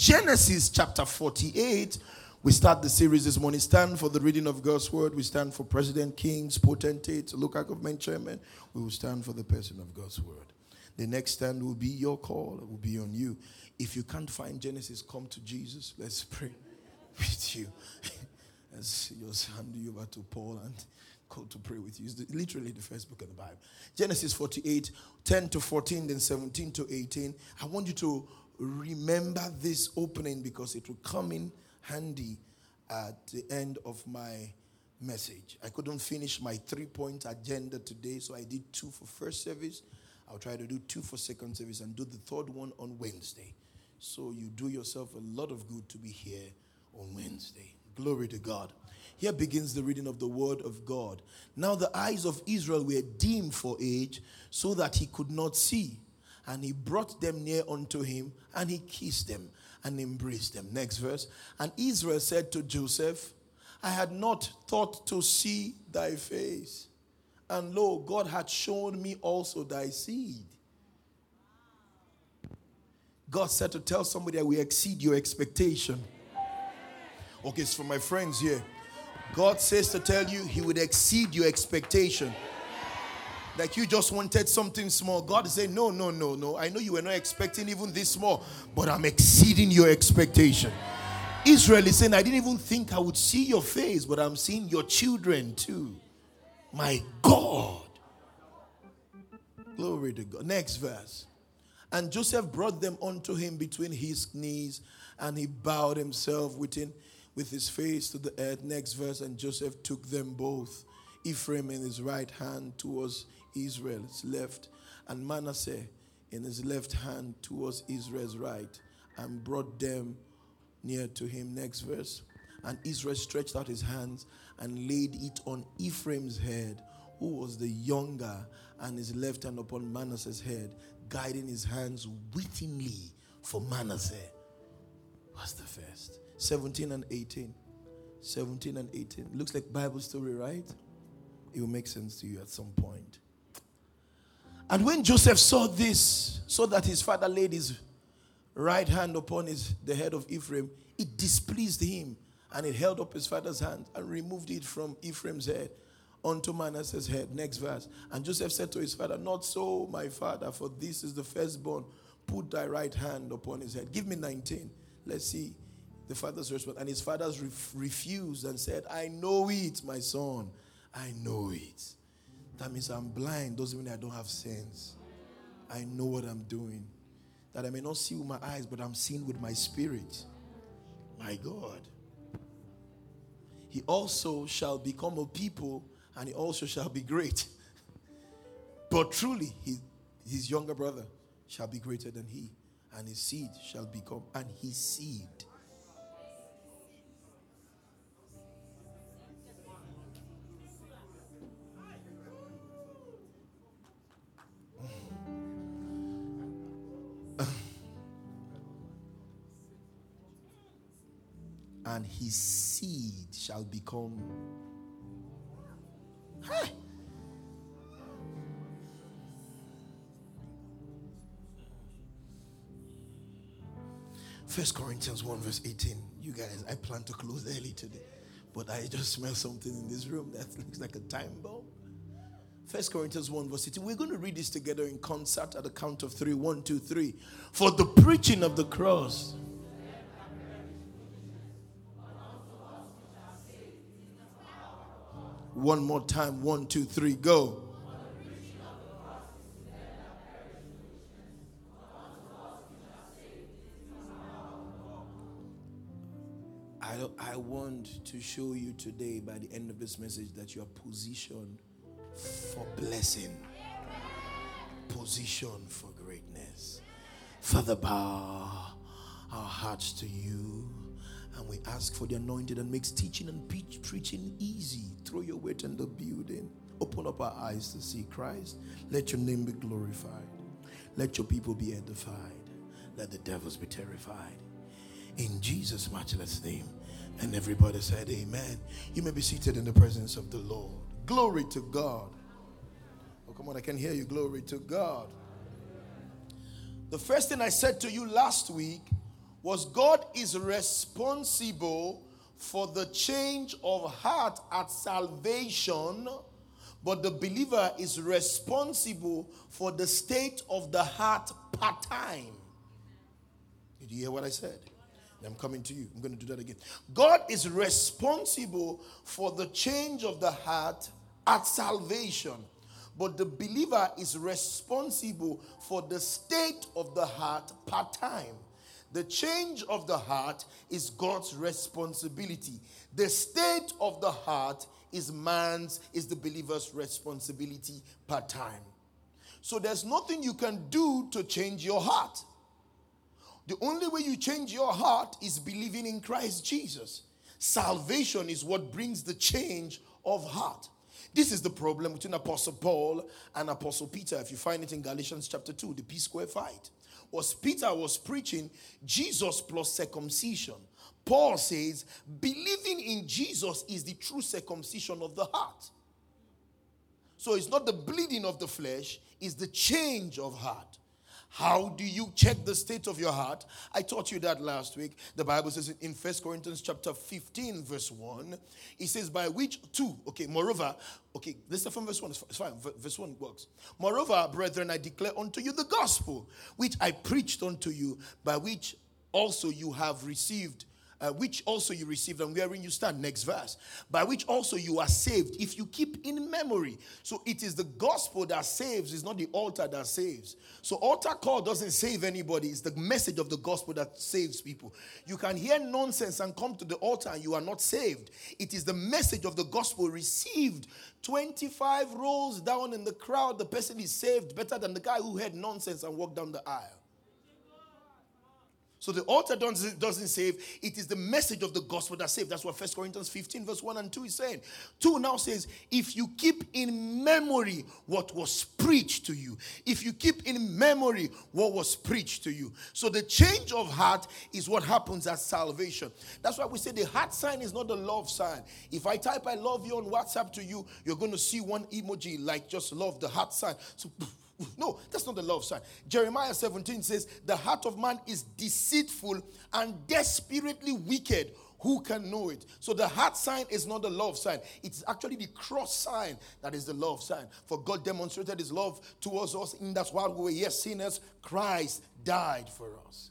Genesis chapter 48. We start the series this morning. Stand for the reading of God's word. We stand for president, kings, potentates, local government chairman. We will stand for the person of God's word. The next stand will be your call, it will be on you. If you can't find Genesis, come to Jesus. Let's pray with you. As just hand you over to Paul and call to pray with you. It's literally the first book of the Bible. Genesis 48, 10 to 14, then 17 to 18. I want you to remember this opening because it will come in handy at the end of my message. I couldn't finish my three point agenda today, so I did two for first service. I'll try to do two for second service and do the third one on Wednesday. So you do yourself a lot of good to be here on Wednesday. Glory to God. Here begins the reading of the word of God. Now the eyes of Israel were dim for age, so that he could not see. And he brought them near unto him, and he kissed them and embraced them. Next verse. And Israel said to Joseph, I had not thought to see thy face. And lo, God had shown me also thy seed. God said to tell somebody that we exceed your expectation. Okay, so for my friends here, God says to tell you he would exceed your expectation. Like you just wanted something small. God is saying, No, no, no, no. I know you were not expecting even this small, but I'm exceeding your expectation. Israel is saying, I didn't even think I would see your face, but I'm seeing your children too. My God. Glory to God. Next verse. And Joseph brought them unto him between his knees, and he bowed himself within with his face to the earth. Next verse. And Joseph took them both, Ephraim in his right hand towards Israel's left, and Manasseh in his left hand towards Israel's right, and brought them near to him. Next verse. And Israel stretched out his hands and laid it on Ephraim's head, who was the younger, and his left hand upon Manasseh's head, guiding his hands wittingly for Manasseh. What's the first? 17 and 18. 17 and 18. Looks like Bible story, right? It will make sense to you at some point. And when Joseph saw this, saw that his father laid his right hand upon his, the head of Ephraim, it displeased him. And it held up his father's hand and removed it from Ephraim's head unto Manasseh's head. Next verse. And Joseph said to his father, Not so, my father, for this is the firstborn. Put thy right hand upon his head. Give me 19. Let's see the father's response. And his fathers ref- refused and said, I know it, my son. I know it. That means I'm blind. Doesn't mean I don't have sense. I know what I'm doing. That I may not see with my eyes, but I'm seeing with my spirit. My God. He also shall become a people, and he also shall be great. but truly, his younger brother shall be greater than he, and his seed shall become, and his seed and his seed shall become. First Corinthians 1 verse 18. You guys, I plan to close early today, but I just smell something in this room that looks like a time bomb. First Corinthians 1 verse 18. We're going to read this together in concert at the count of three. One, two, three. For the preaching of the cross One more time. One, two, three, go. I, I want to show you today by the end of this message that you are positioned for blessing, position for greatness. Father, bow our hearts to you. And we ask for the anointing that makes teaching and preaching easy. Throw your weight in the building. Open up our eyes to see Christ. Let your name be glorified. Let your people be edified. Let the devils be terrified. In Jesus' matchless name. And everybody said, Amen. You may be seated in the presence of the Lord. Glory to God. Oh, come on, I can hear you. Glory to God. The first thing I said to you last week was God is responsible for the change of heart at salvation, but the believer is responsible for the state of the heart part time. Did you hear what I said? I'm coming to you. I'm going to do that again. God is responsible for the change of the heart at salvation, but the believer is responsible for the state of the heart part time. The change of the heart is God's responsibility. The state of the heart is man's, is the believer's responsibility per time. So there's nothing you can do to change your heart. The only way you change your heart is believing in Christ Jesus. Salvation is what brings the change of heart. This is the problem between Apostle Paul and Apostle Peter. If you find it in Galatians chapter 2, the P square fight. Was Peter was preaching Jesus plus circumcision. Paul says, believing in Jesus is the true circumcision of the heart. So it's not the bleeding of the flesh, it's the change of heart. How do you check the state of your heart? I taught you that last week. The Bible says in First Corinthians chapter 15, verse 1, it says, by which two, okay, moreover, okay, this is from verse 1, it's fine, verse 1 works. Moreover, brethren, I declare unto you the gospel, which I preached unto you, by which also you have received uh, which also you received and wherein you stand. Next verse. By which also you are saved if you keep in memory. So it is the gospel that saves, it's not the altar that saves. So altar call doesn't save anybody, it's the message of the gospel that saves people. You can hear nonsense and come to the altar and you are not saved. It is the message of the gospel received 25 rows down in the crowd. The person is saved better than the guy who heard nonsense and walked down the aisle. So the altar doesn't, save. It is the message of the gospel that saves. That's what First Corinthians 15, verse 1 and 2 is saying. 2 now says, if you keep in memory what was preached to you, if you keep in memory what was preached to you. So the change of heart is what happens at salvation. That's why we say the heart sign is not the love sign. If I type I love you on WhatsApp to you, you're going to see one emoji like just love, the heart sign. So no, that's not the love sign. Jeremiah 17 says, The heart of man is deceitful and desperately wicked. Who can know it? So the heart sign is not the love sign. It's actually the cross sign that is the love sign. For God demonstrated his love towards us in that while we were yet sinners, Christ died for us.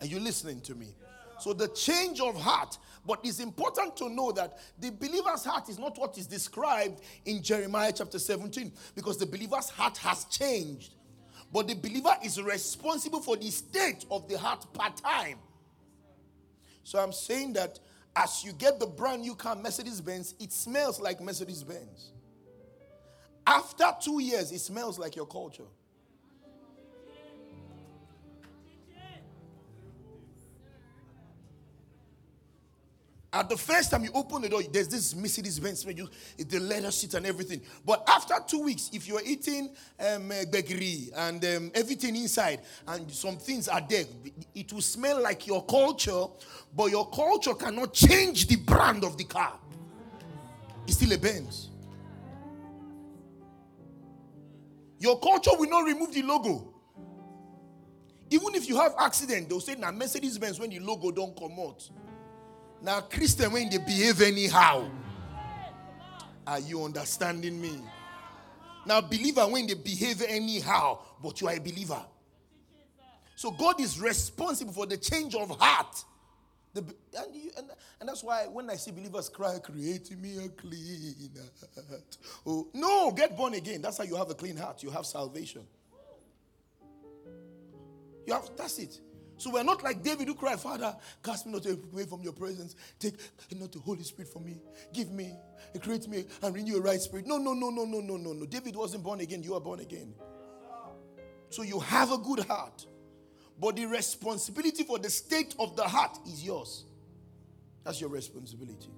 Are you listening to me? So the change of heart but it's important to know that the believer's heart is not what is described in Jeremiah chapter 17 because the believer's heart has changed. But the believer is responsible for the state of the heart part time. So I'm saying that as you get the brand new car, Mercedes Benz, it smells like Mercedes Benz. After two years, it smells like your culture. At the first time you open the door, there's this Mercedes Benz you the leather seat and everything. But after two weeks, if you're eating um, bakery and um, everything inside, and some things are there, it will smell like your culture, but your culture cannot change the brand of the car. It's still a Benz. Your culture will not remove the logo. Even if you have accident, they'll say, now Mercedes Benz when the logo don't come out. Now, Christian, when they behave anyhow, are you understanding me? Now, believer, when they behave anyhow, but you are a believer. So, God is responsible for the change of heart. The, and, you, and, and, that's why when I see believers cry, create me a clean heart. Oh, no, get born again. That's how you have a clean heart. You have salvation. You have, that's it. So we're not like David who cried, Father, cast me not away from your presence. Take not the Holy Spirit from me. Give me, create me, and renew a right spirit. No, no, no, no, no, no, no, no. David wasn't born again. You are born again. So you have a good heart. But the responsibility for the state of the heart is yours. That's your responsibility.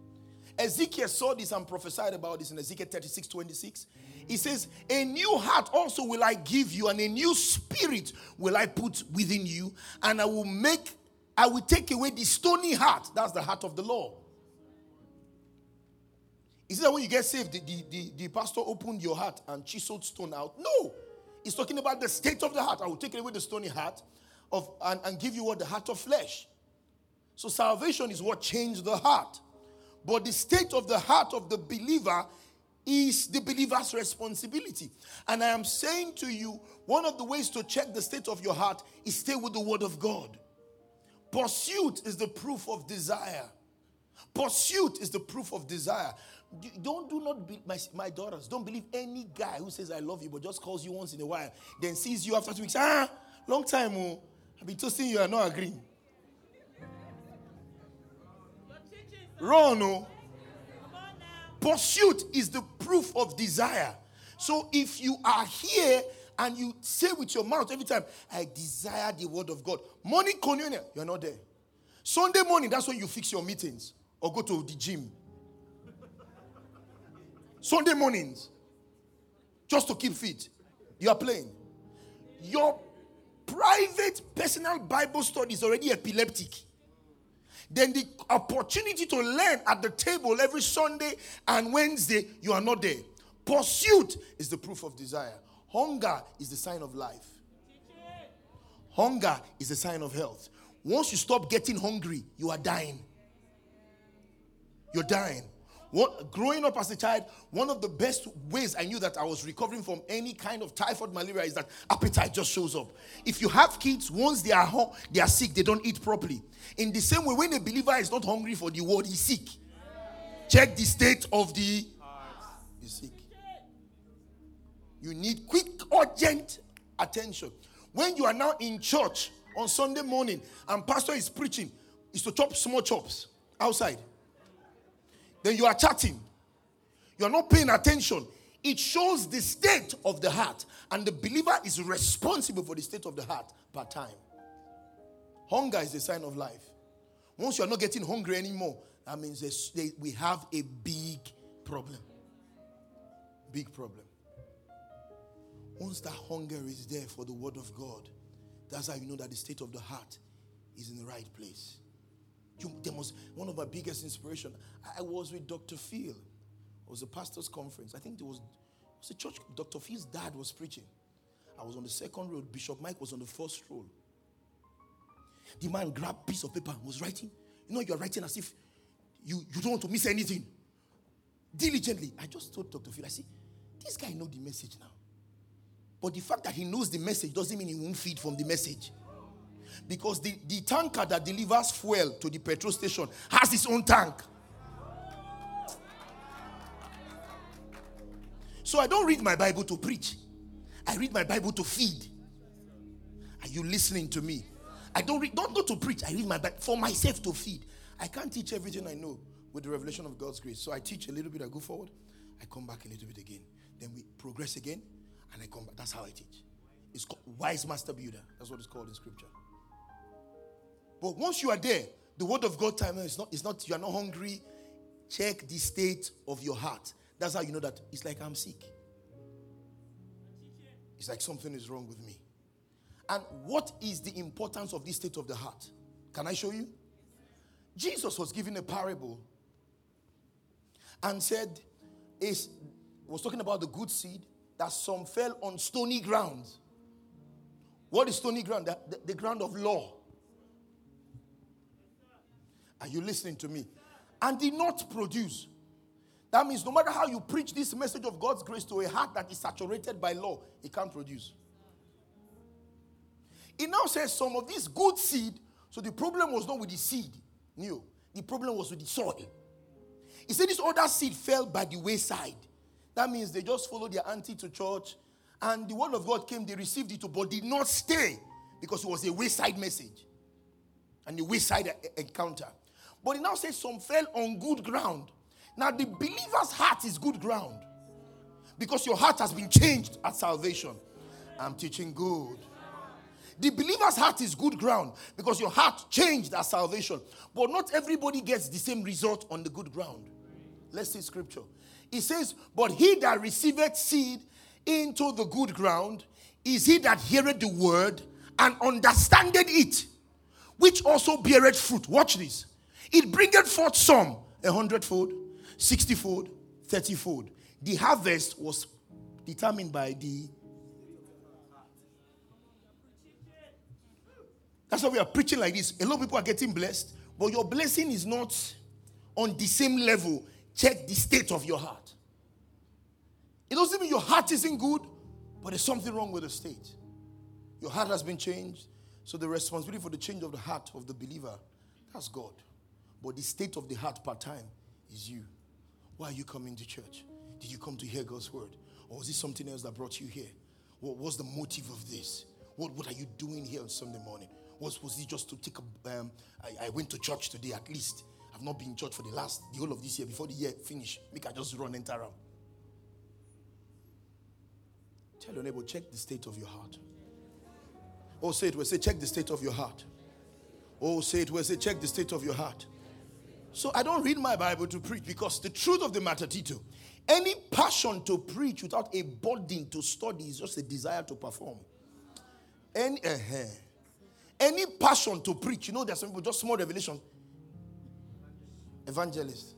Ezekiel saw this and prophesied about this in Ezekiel 36 26. He says, A new heart also will I give you, and a new spirit will I put within you, and I will make, I will take away the stony heart. That's the heart of the law. Is it that when you get saved, the, the, the, the pastor opened your heart and chiseled stone out? No. He's talking about the state of the heart. I will take away the stony heart of and, and give you what the heart of flesh. So salvation is what changed the heart. But the state of the heart of the believer is the believer's responsibility. And I am saying to you, one of the ways to check the state of your heart is stay with the word of God. Pursuit is the proof of desire. Pursuit is the proof of desire. Don't do not be my, my daughters. Don't believe any guy who says I love you, but just calls you once in a while, then sees you after two weeks. Ah, long time. Oh, I've been toasting you. are not agreeing. Wrong, oh. no. Pursuit is the proof of desire. So if you are here and you say with your mouth every time, I desire the word of God. Morning communion, you're not there. Sunday morning, that's when you fix your meetings or go to the gym. Sunday mornings, just to keep fit, you are playing. Your private personal Bible study is already epileptic then the opportunity to learn at the table every Sunday and Wednesday, you are not there. Pursuit is the proof of desire. Hunger is the sign of life. Hunger is a sign of health. Once you stop getting hungry, you are dying. You're dying. What, growing up as a child, one of the best ways I knew that I was recovering from any kind of typhoid malaria is that appetite just shows up. If you have kids, once they are home, they are sick, they don't eat properly. In the same way, when a believer is not hungry for the word, he's sick. Check the state of the he's sick. You need quick, urgent attention. When you are now in church on Sunday morning and pastor is preaching, is to chop small chops outside. Then you are chatting. You are not paying attention. It shows the state of the heart. And the believer is responsible for the state of the heart per time. Hunger is a sign of life. Once you are not getting hungry anymore, that means we have a big problem. Big problem. Once that hunger is there for the word of God, that's how you know that the state of the heart is in the right place. You, there was one of my biggest inspiration. I was with Dr. Phil. It was a pastor's conference. I think it was, it was a church. Dr. Phil's dad was preaching. I was on the second row. Bishop Mike was on the first row. The man grabbed piece of paper and was writing. You know, you're writing as if you, you don't want to miss anything. Diligently. I just told Dr. Phil, I see, this guy know the message now. But the fact that he knows the message doesn't mean he won't feed from the message. Because the, the tanker that delivers fuel to the petrol station has its own tank. So I don't read my Bible to preach. I read my Bible to feed. Are you listening to me? I don't read, don't go to preach. I read my Bible for myself to feed. I can't teach everything I know with the revelation of God's grace. So I teach a little bit, I go forward, I come back a little bit again. Then we progress again, and I come back. That's how I teach. It's called wise master builder. That's what it's called in scripture. But once you are there, the word of God time is not, it's not, you are not hungry. Check the state of your heart. That's how you know that it's like I'm sick. It's like something is wrong with me. And what is the importance of this state of the heart? Can I show you? Jesus was given a parable and said, is was talking about the good seed that some fell on stony ground. What is stony ground? The, the, the ground of law. Are you listening to me? And did not produce. That means no matter how you preach this message of God's grace to a heart that is saturated by law, it can't produce. It now says some of this good seed. So the problem was not with the seed, no. The problem was with the soil. He said this other seed fell by the wayside. That means they just followed their auntie to church, and the word of God came, they received it, but did not stay because it was a wayside message and a wayside encounter. But he now says some fell on good ground. Now, the believer's heart is good ground because your heart has been changed at salvation. I'm teaching good. The believer's heart is good ground because your heart changed at salvation. But not everybody gets the same result on the good ground. Let's see scripture. It says, But he that receiveth seed into the good ground is he that heareth the word and understandeth it, which also beareth fruit. Watch this. It bringeth forth some a hundredfold, sixtyfold, thirtyfold. The harvest was determined by the. That's why we are preaching like this. A lot of people are getting blessed, but your blessing is not on the same level. Check the state of your heart. It doesn't mean your heart isn't good, but there's something wrong with the state. Your heart has been changed. So the responsibility for the change of the heart of the believer, that's God. But the state of the heart part time is you. Why are you coming to church? Did you come to hear God's word? Or was it something else that brought you here? What was the motive of this? What, what are you doing here on Sunday morning? Was, was it just to take a, um, I, I went to church today at least. I've not been in church for the last, the whole of this year. Before the year finish, make I just run enter around. Tell your neighbor, check the state of your heart. Oh, say it well. Say, check the state of your heart. Oh, say it well. Say, check the state of your heart. So I don't read my Bible to preach because the truth of the matter, Tito, any passion to preach without a burden to study is just a desire to perform. Any, uh-huh. any passion to preach, you know, there's some people, just small revelation. Evangelist.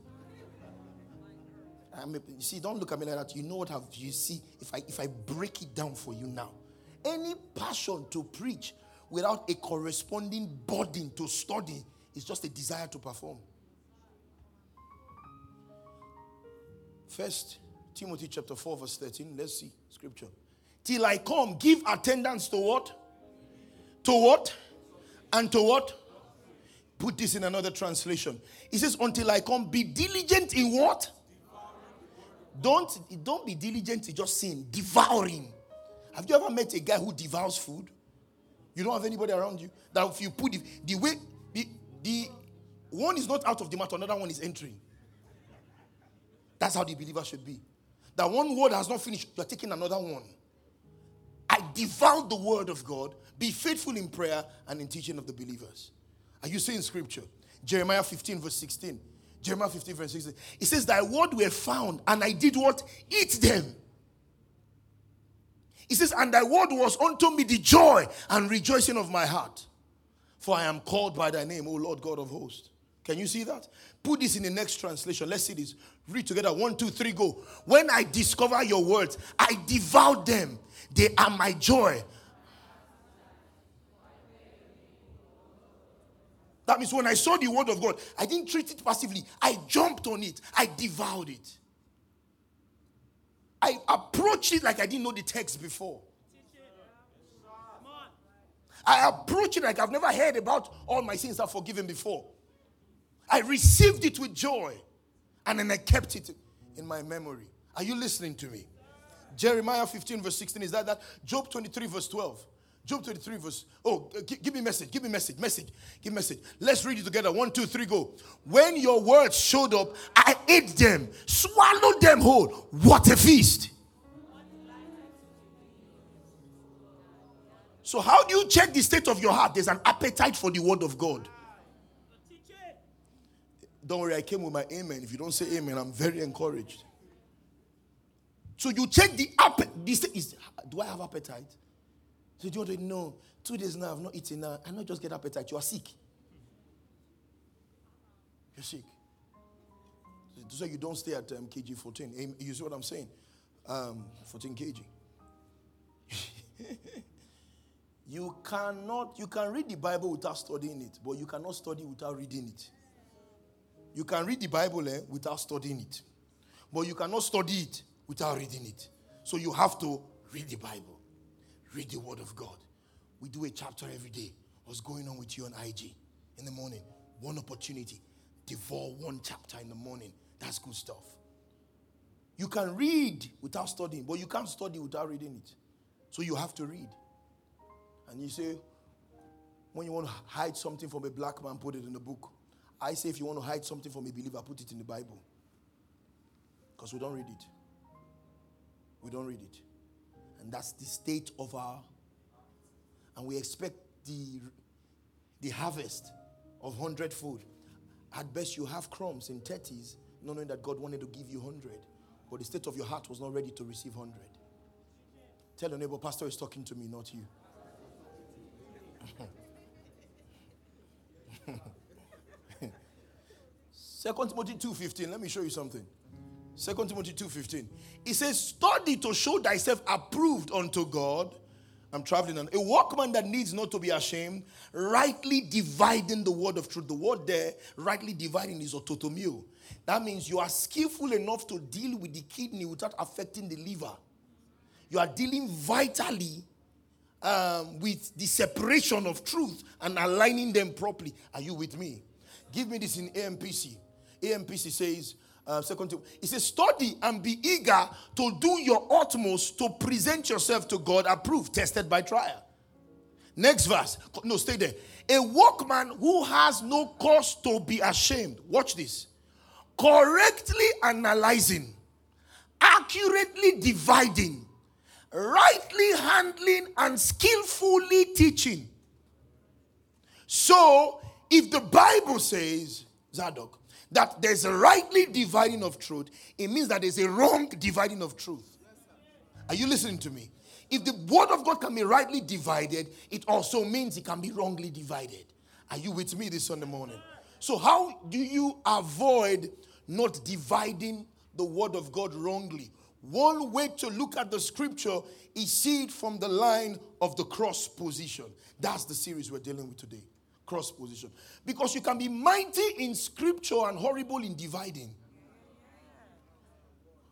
I you see, don't look at me like that. You know what have you see if I if I break it down for you now. Any passion to preach without a corresponding burden to study is just a desire to perform. First Timothy chapter 4, verse 13. Let's see scripture. Till I come, give attendance to what? To what? And to what? Put this in another translation. It says, Until I come, be diligent in what? Don't, don't be diligent in just sin, devouring. Have you ever met a guy who devours food? You don't have anybody around you that if you put the, the way the, the one is not out of the matter, another one is entering. That's how the believer should be. That one word has not finished, you're taking another one. I devour the word of God, be faithful in prayer and in teaching of the believers. Are you saying scripture? Jeremiah 15, verse 16. Jeremiah 15, verse 16. It says, Thy word were found, and I did what? Eat them. He says, And thy word was unto me the joy and rejoicing of my heart. For I am called by thy name, O Lord God of hosts. Can you see that? Put this in the next translation. Let's see this. Read together. One, two, three, go. When I discover your words, I devour them. They are my joy. That means when I saw the word of God, I didn't treat it passively. I jumped on it. I devoured it. I approached it like I didn't know the text before. I approached it like I've never heard about all my sins are forgiven before. I received it with joy and then I kept it in my memory. Are you listening to me? Jeremiah 15, verse 16. Is that that? Job 23, verse 12. Job 23, verse. Oh, uh, give, give me message. Give me message. Message. Give message. Let's read it together. One, two, three, go. When your words showed up, I ate them, swallowed them whole. What a feast. So, how do you check the state of your heart? There's an appetite for the word of God. Don't worry, I came with my amen. If you don't say amen, I'm very encouraged. So you check the appetite. Is, do I have appetite? So you want to know? Two days now, I've not eaten now. I not just get appetite. You are sick. You're sick. So you don't stay at um, kg 14. You see what I'm saying? Um, 14 kg. you cannot, you can read the Bible without studying it, but you cannot study without reading it. You can read the Bible eh, without studying it, but you cannot study it without reading it. So you have to read the Bible, read the Word of God. We do a chapter every day. What's going on with you on IG in the morning? One opportunity. Devour one chapter in the morning. That's good stuff. You can read without studying, but you can't study without reading it. So you have to read. And you say, when you want to hide something from a black man, put it in the book. I say, if you want to hide something from a believer, put it in the Bible. Because we don't read it. We don't read it. And that's the state of our. And we expect the, the harvest of hundredfold. At best, you have crumbs in 30s, not knowing that God wanted to give you 100. But the state of your heart was not ready to receive 100. Tell your neighbor, Pastor is talking to me, not you. Second Timothy 2:15. Let me show you something. Second Timothy 2:15. It says, "Study to show thyself approved unto God, I'm traveling on a workman that needs not to be ashamed, rightly dividing the word of truth. The word there, rightly dividing, is orthotomeo. That means you are skillful enough to deal with the kidney without affecting the liver. You are dealing vitally um, with the separation of truth and aligning them properly. Are you with me? Give me this in AMPC. AMPC says, uh, second it says, study and be eager to do your utmost to present yourself to God approved, tested by trial. Next verse. No, stay there. A workman who has no cause to be ashamed. Watch this. Correctly analyzing, accurately dividing, rightly handling, and skillfully teaching. So, if the Bible says, Zadok, that there's a rightly dividing of truth, it means that there's a wrong dividing of truth. Are you listening to me? If the word of God can be rightly divided, it also means it can be wrongly divided. Are you with me this Sunday morning? So, how do you avoid not dividing the word of God wrongly? One way to look at the scripture is see it from the line of the cross position. That's the series we're dealing with today cross position. Because you can be mighty in scripture and horrible in dividing.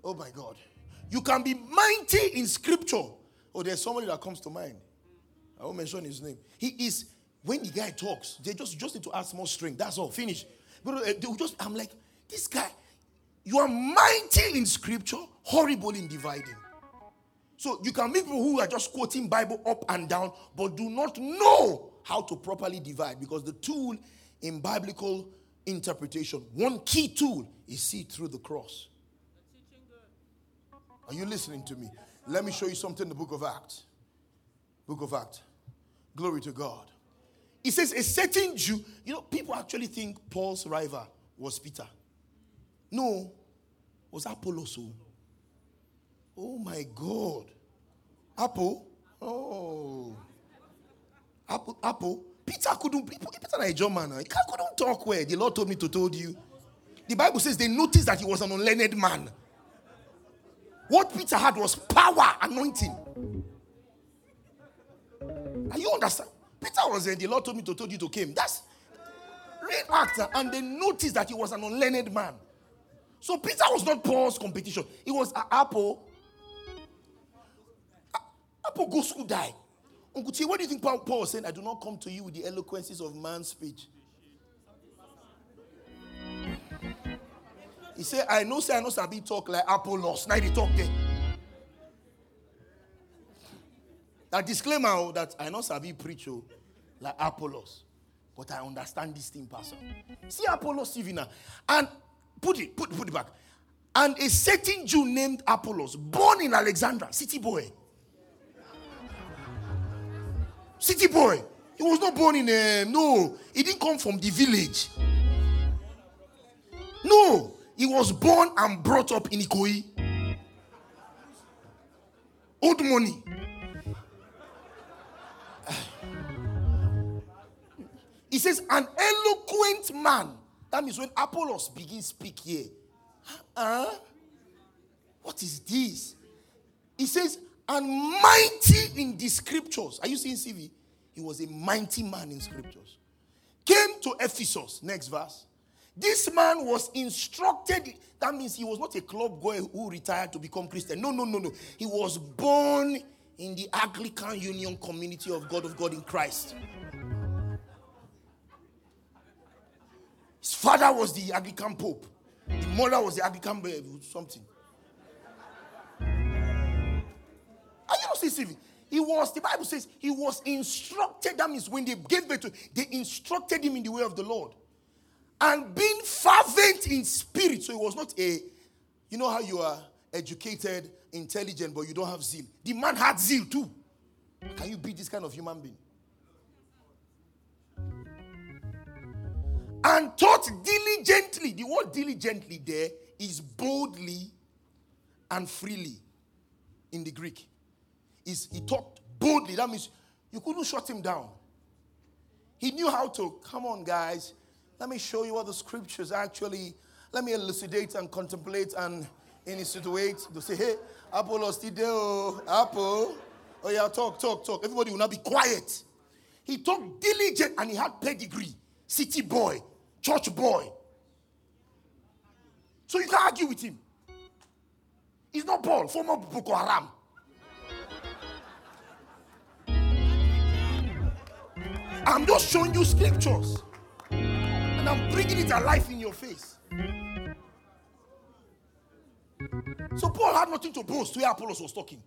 Oh my God. You can be mighty in scripture. Oh, there's somebody that comes to mind. I won't mention his name. He is, when the guy talks, they just, just need to add more strength. That's all. Finish. But uh, they just, I'm like, this guy, you are mighty in scripture, horrible in dividing. So you can meet people who are just quoting Bible up and down, but do not know how to properly divide because the tool in biblical interpretation, one key tool is see through the cross. Are you listening to me? Let me show you something in the book of Acts. Book of Acts. Glory to God. It says a certain Jew, you know, people actually think Paul's rival was Peter. No, was Apollos. Oh, oh my God. Apple? Oh. Apple, Apple. Peter couldn't, Peter a German. He couldn't talk well. The Lord told me to told you. The Bible says they noticed that he was an unlearned man. What Peter had was power, anointing. Are you understand? Peter was there. The Lord told me to told you to came. That's real actor. Uh, and they noticed that he was an unlearned man. So Peter was not Paul's competition. He was an Apple. Uh, Apple go school die. Uncle T, what do you think Paul, Paul was saying? I do not come to you with the eloquences of man's speech. He said, I know, say, I know, Sabi talk like Apollos. Now he talk there. That disclaimer oh, that I know Sabi preach oh, like Apollos. But I understand this thing, Pastor. See Apollos Stephen And put it, put, put it back. And a certain Jew named Apollos, born in Alexandria, city boy City boy. He was not born in a. No, he didn't come from the village. No, he was born and brought up in Ikoyi. Old money. He says, an eloquent man. That means when Apollos begins speak here. Huh? What is this? He says, and mighty in the scriptures. Are you seeing CV? He was a mighty man in scriptures. Came to Ephesus. Next verse. This man was instructed. That means he was not a club boy who retired to become Christian. No, no, no, no. He was born in the Anglican Union community of God of God in Christ. His father was the Anglican Pope. The mother was the Anglican eh, something. He was, the Bible says, he was instructed. That means when they gave birth to they instructed him in the way of the Lord. And being fervent in spirit. So he was not a, you know how you are educated, intelligent, but you don't have zeal. The man had zeal too. Can you be this kind of human being? And taught diligently. The word diligently there is boldly and freely in the Greek is he talked boldly. That means you couldn't shut him down. He knew how to, come on, guys, let me show you what the scriptures actually, let me elucidate and contemplate and institute to say, hey, Apollos Tideo, oh, Apple, Oh, yeah, talk, talk, talk. Everybody will not be quiet. He talked diligent and he had pedigree. City boy, church boy. So you can't argue with him. He's not Paul, former Boko Haram. I'm just showing you scriptures. And I'm bringing it alive in your face. So Paul had nothing to boast where Apollos was talking.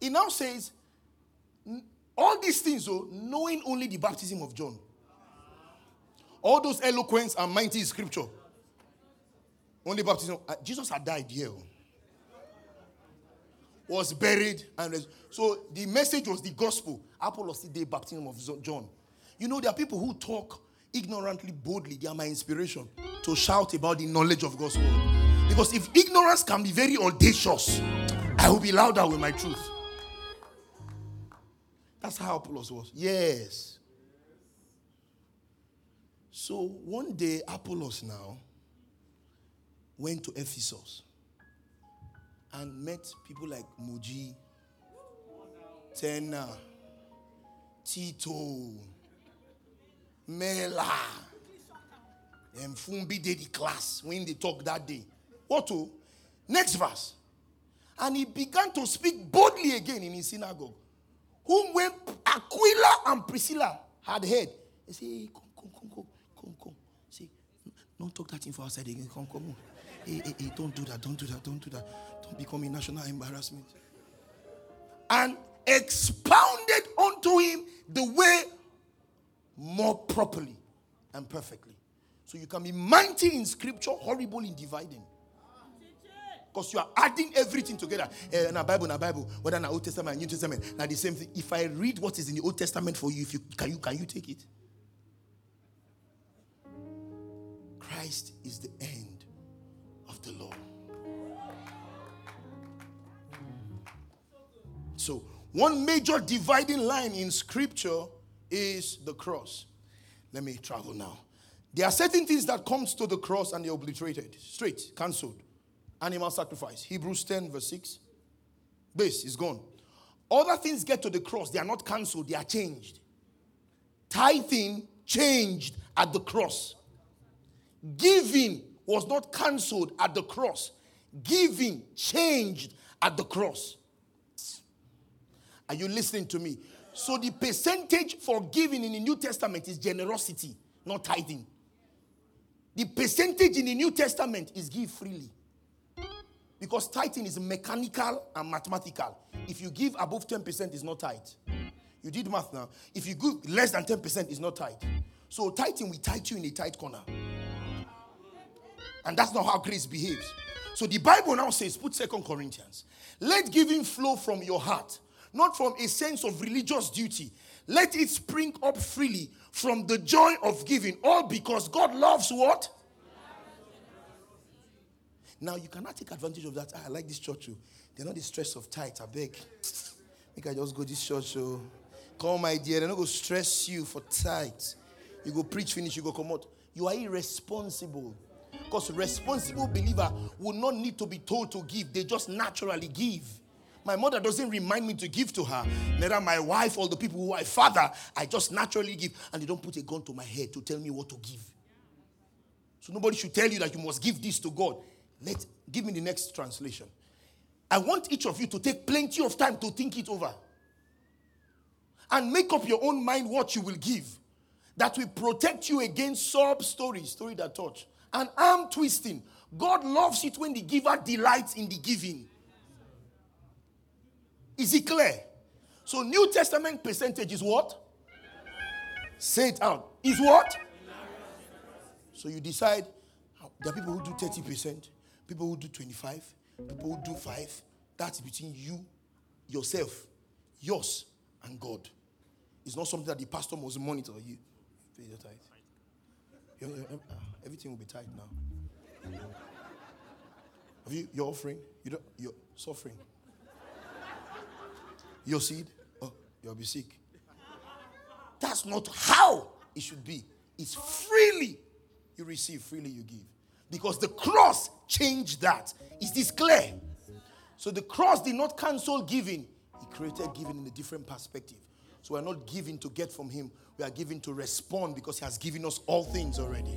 He now says, all these things, though, knowing only the baptism of John. All those eloquence and mighty scripture. Only baptism. Uh, Jesus had died here. Oh. Was buried and so the message was the gospel. Apollos did the baptism of John. You know, there are people who talk ignorantly, boldly. They are my inspiration to shout about the knowledge of God's word. Because if ignorance can be very audacious, I will be louder with my truth. That's how Apollos was. Yes. So one day, Apollos now went to Ephesus and met people like Muji, Tena, Tito, Mela, and Fumbi did the class when they talked that day. What to? Next verse. And he began to speak boldly again in his synagogue whom when Aquila and Priscilla had heard, they say, come, come, come, come, come, come. Say, don't talk that thing for outside again. Come, come on. Hey, hey, hey, don't do that, don't do that, don't do that. Become a national embarrassment. And expounded unto him the way more properly and perfectly. So you can be mighty in scripture, horrible in dividing. Because you are adding everything together. Uh, Bible, in a Bible, whether in the Old Testament New Testament, now the same thing. If I read what is in the Old Testament for you, if you can you can you take it? Christ is the end of the law. So, one major dividing line in scripture is the cross. Let me travel now. There are certain things that comes to the cross and they're obliterated, straight, cancelled animal sacrifice. Hebrews 10, verse 6. Base is gone. Other things get to the cross, they are not cancelled, they are changed. Tithing changed at the cross. Giving was not cancelled at the cross. Giving changed at the cross. Are you listening to me? So the percentage for giving in the New Testament is generosity, not tithing. The percentage in the New Testament is give freely. Because tithing is mechanical and mathematical. If you give above 10%, it's not tithe. You did math now. If you give less than 10%, it's not tithe. So tithing, we tithe you in a tight corner. And that's not how grace behaves. So the Bible now says, put Second Corinthians. Let giving flow from your heart, not from a sense of religious duty. Let it spring up freely from the joy of giving, all because God loves what? Now you cannot take advantage of that. Ah, I like this church. Oh. They're not the stress of tight. I beg. Make I just go this church. Oh. Come, my dear. They're not going to stress you for tight. You go preach, finish, you go come out. You are irresponsible. Because responsible believer will not need to be told to give. They just naturally give. My mother doesn't remind me to give to her. Neither my wife or the people who I father. I just naturally give. And they don't put a gun to my head to tell me what to give. So nobody should tell you that you must give this to God. Let give me the next translation. I want each of you to take plenty of time to think it over. And make up your own mind what you will give. That will protect you against sub stories, story that touch, and arm twisting. God loves it when the giver delights in the giving. Is it clear? So, New Testament percentage is what? Say it out. Is what? So you decide. There are people who do 30%. People who do 25, people who do 5, that's between you, yourself, yours, and God. It's not something that the pastor must monitor you. Pay your tithe. Ah, everything will be tight now. Have you your offering? You don't your suffering. Your seed? Oh, you'll be sick. That's not how it should be. It's freely you receive, freely you give. Because the cross changed that. Is this clear? So the cross did not cancel giving, it created giving in a different perspective. So we're not giving to get from Him, we are giving to respond because He has given us all things already.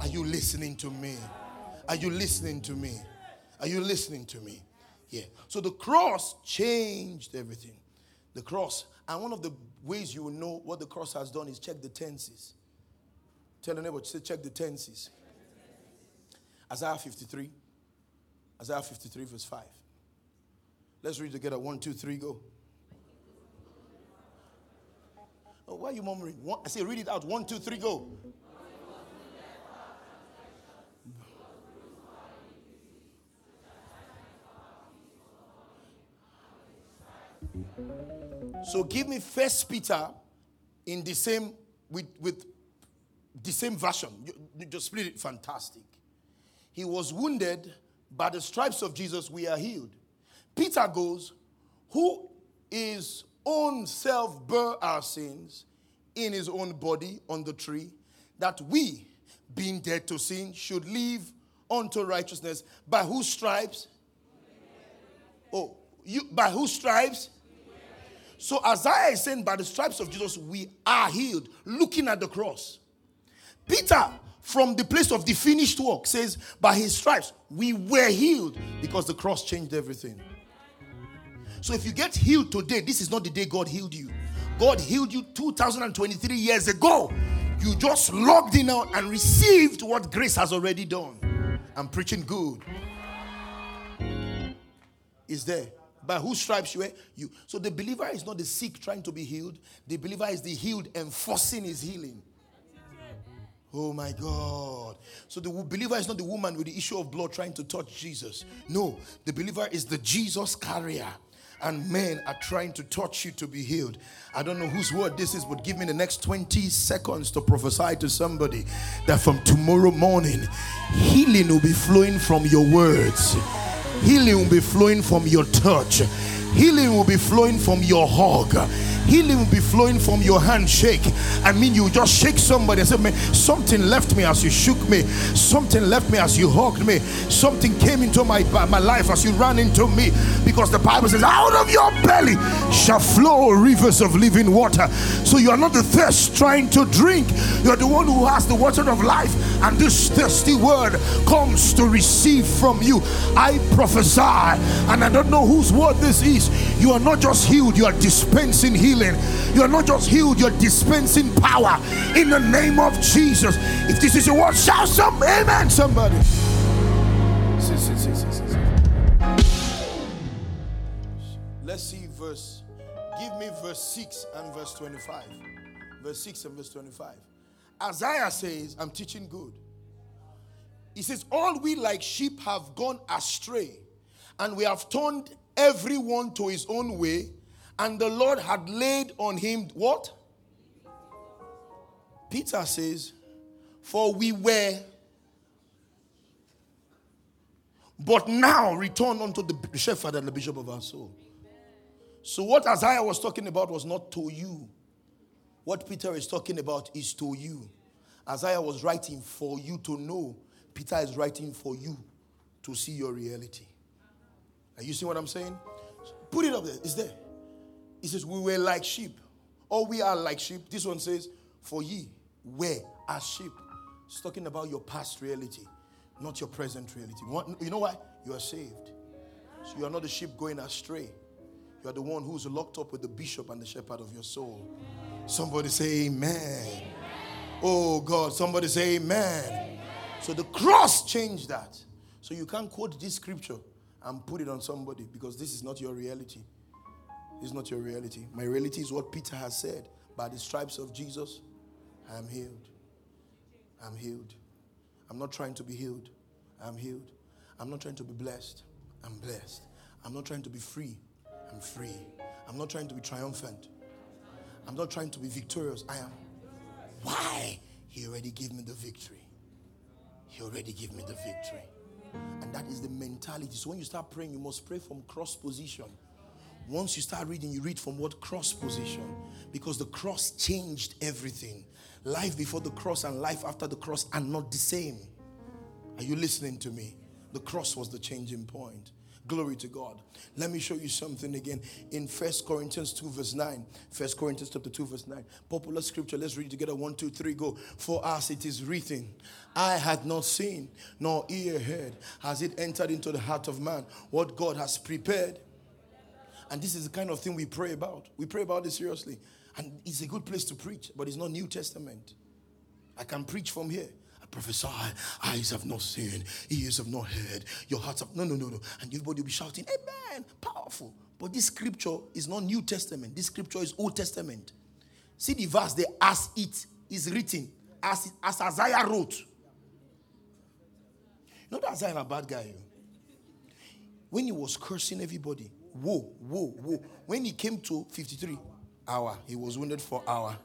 Are you listening to me? Are you listening to me? Are you listening to me? Yeah. So the cross changed everything. The cross. And one of the ways you will know what the cross has done is check the tenses. Tell the neighbor, say, check the tenses. Isaiah 53. Isaiah 53, verse 5. Let's read together. One, two, three, go. Oh, why are you murmuring? One, I say, read it out. One, two, three, go. So give me First Peter in the same with with the same version. You, you just split it. Fantastic. He was wounded by the stripes of Jesus. We are healed. Peter goes, who is own self bear our sins in his own body on the tree, that we, being dead to sin, should live unto righteousness. By whose stripes? Oh, you by whose stripes? So Isaiah is saying, by the stripes of Jesus, we are healed. Looking at the cross. Peter, from the place of the finished work, says, by his stripes, we were healed because the cross changed everything. So if you get healed today, this is not the day God healed you. God healed you 2023 years ago. You just logged in out and received what grace has already done. I'm preaching good. Is there? By whose stripes you were? You. So the believer is not the sick trying to be healed. The believer is the healed enforcing his healing. Oh my God. So the believer is not the woman with the issue of blood trying to touch Jesus. No, the believer is the Jesus carrier. And men are trying to touch you to be healed. I don't know whose word this is, but give me the next 20 seconds to prophesy to somebody that from tomorrow morning, healing will be flowing from your words. Healing will be flowing from your touch. Healing will be flowing from your hug. Healing will be flowing from your handshake. I mean, you just shake somebody and say, Man, something left me as you shook me. Something left me as you hugged me. Something came into my, my life as you ran into me. Because the Bible says, Out of your belly shall flow rivers of living water. So you are not the thirst trying to drink. You're the one who has the water of life. And this thirsty word comes to receive from you. I prophesy, and I don't know whose word this is. You are not just healed, you are dispensing healing healing. You are not just healed, you're dispensing power in the name of Jesus. If this is your word, shout some amen, somebody. Let's see verse. Give me verse 6 and verse 25. Verse 6 and verse 25. Isaiah says, I'm teaching good. He says, All we like sheep have gone astray, and we have turned everyone to his own way, and the Lord had laid on him what? Peter says, For we were, but now return unto the shepherd and the bishop of our soul. So, what Isaiah was talking about was not to you. What Peter is talking about is to you. Isaiah was writing for you to know. Peter is writing for you to see your reality. Are you seeing what I'm saying? Put it up there. It's there. Says, We were like sheep. Or we are like sheep. This one says, For ye were as sheep. It's talking about your past reality, not your present reality. You know why? You are saved. So you are not the sheep going astray. You are the one who's locked up with the bishop and the shepherd of your soul. Somebody say amen. amen. Oh God, somebody say amen. amen. So the cross changed that. So you can't quote this scripture and put it on somebody because this is not your reality. Is not your reality. My reality is what Peter has said. By the stripes of Jesus, I am healed. I'm healed. I'm not trying to be healed. I'm healed. I'm not trying to be blessed. I'm blessed. I'm not trying to be free. I'm free. I'm not trying to be triumphant. I'm not trying to be victorious. I am. Why? He already gave me the victory. He already gave me the victory. And that is the mentality. So when you start praying, you must pray from cross position. Once you start reading, you read from what cross position because the cross changed everything. Life before the cross and life after the cross are not the same. Are you listening to me? The cross was the changing point. Glory to God. Let me show you something again in First Corinthians 2, verse 9. First Corinthians chapter 2, verse 9. Popular scripture. Let's read together. One, two, three, go. For us it is written, I had not seen, nor ear heard, has it entered into the heart of man what God has prepared. And this is the kind of thing we pray about. We pray about it seriously. And it's a good place to preach, but it's not New Testament. I can preach from here I prophesy. Eyes have not seen, ears have not heard, your hearts have. No, no, no, no. And everybody will be shouting, Amen. Powerful. But this scripture is not New Testament. This scripture is Old Testament. See the verse there, as it is written, as, it, as Isaiah wrote. Not that Isaiah a bad guy. Oh. When he was cursing everybody, whoa, whoa, whoa. When he came to 53 hour, he was wounded for hour.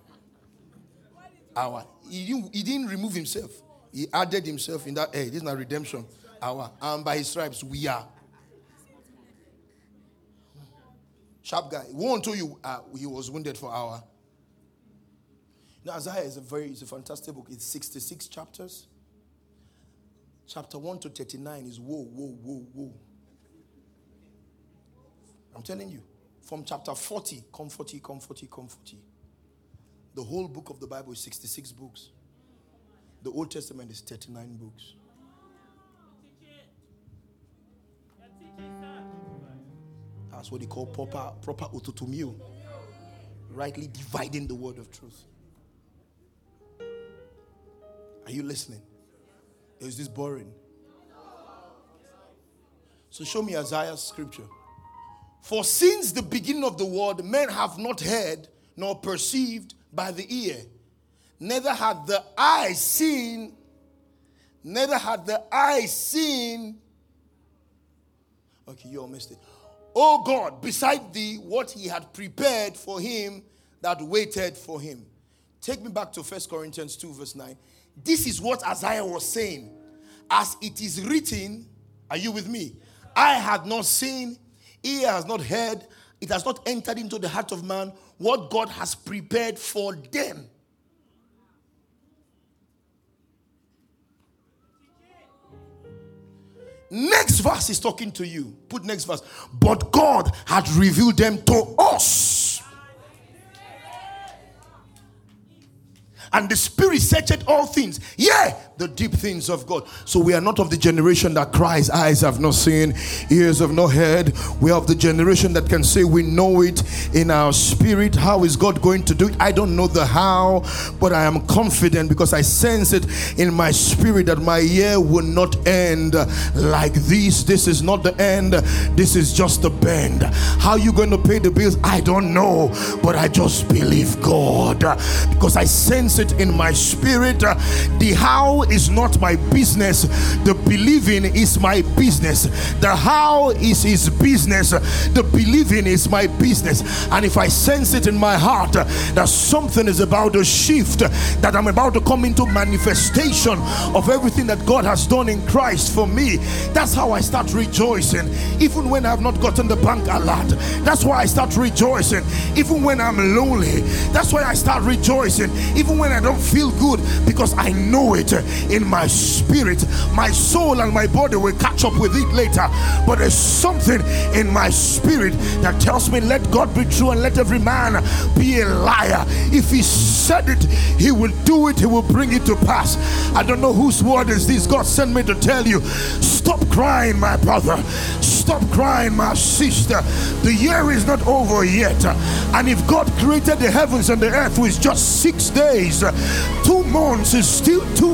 Hour. He didn't, he didn't remove himself. He added himself in that, hey, this is not redemption hour. And by his stripes, we are. Sharp guy. Won't tell you uh, he was wounded for hour. Now, Isaiah is a very, it's a fantastic book. It's 66 chapters. Chapter 1 to 39 is whoa, whoa, whoa, whoa. I'm telling you. From chapter 40, comforty, comforty, comforty. The whole book of the Bible is 66 books. The Old Testament is 39 books. That's what they call proper proper orthotomeo. Rightly dividing the word of truth. Are you listening? Is this boring? So show me Isaiah's scripture. For since the beginning of the world, men have not heard nor perceived by the ear neither had the eye seen, neither had the eye seen. Okay, you all missed it. Oh God, beside thee, what he had prepared for him that waited for him. Take me back to First Corinthians 2, verse 9. This is what Isaiah was saying. As it is written, are you with me? I had not seen, ear has not heard, it has not entered into the heart of man what God has prepared for them Next verse is talking to you. Put next verse. But God had revealed them to us and the spirit searcheth all things. Yeah, the deep things of God. So we are not of the generation that cries, eyes have not seen, ears have not heard. We are of the generation that can say we know it in our spirit. How is God going to do it? I don't know the how, but I am confident because I sense it in my spirit that my year will not end like this. This is not the end, this is just the bend. How you going to pay the bills? I don't know, but I just believe God because I sense it in my spirit. The how is not my business, the believing is my business. The how is his business, the believing is my business. And if I sense it in my heart that something is about to shift, that I'm about to come into manifestation of everything that God has done in Christ for me, that's how I start rejoicing, even when I've not gotten the bank alert. That's why I start rejoicing, even when I'm lonely. That's why I start rejoicing, even when I don't feel good because I know it in my spirit. My soul and my body will catch up with it later. But there's something in my spirit that tells me, let God be true and let every man be a liar. If he said it, he will do it, he will bring it to pass. I don't know whose word is this. God sent me to tell you stop crying, my brother. Stop crying, my sister. The year is not over yet. And if God created the heavens and the earth with just six days, two months is still too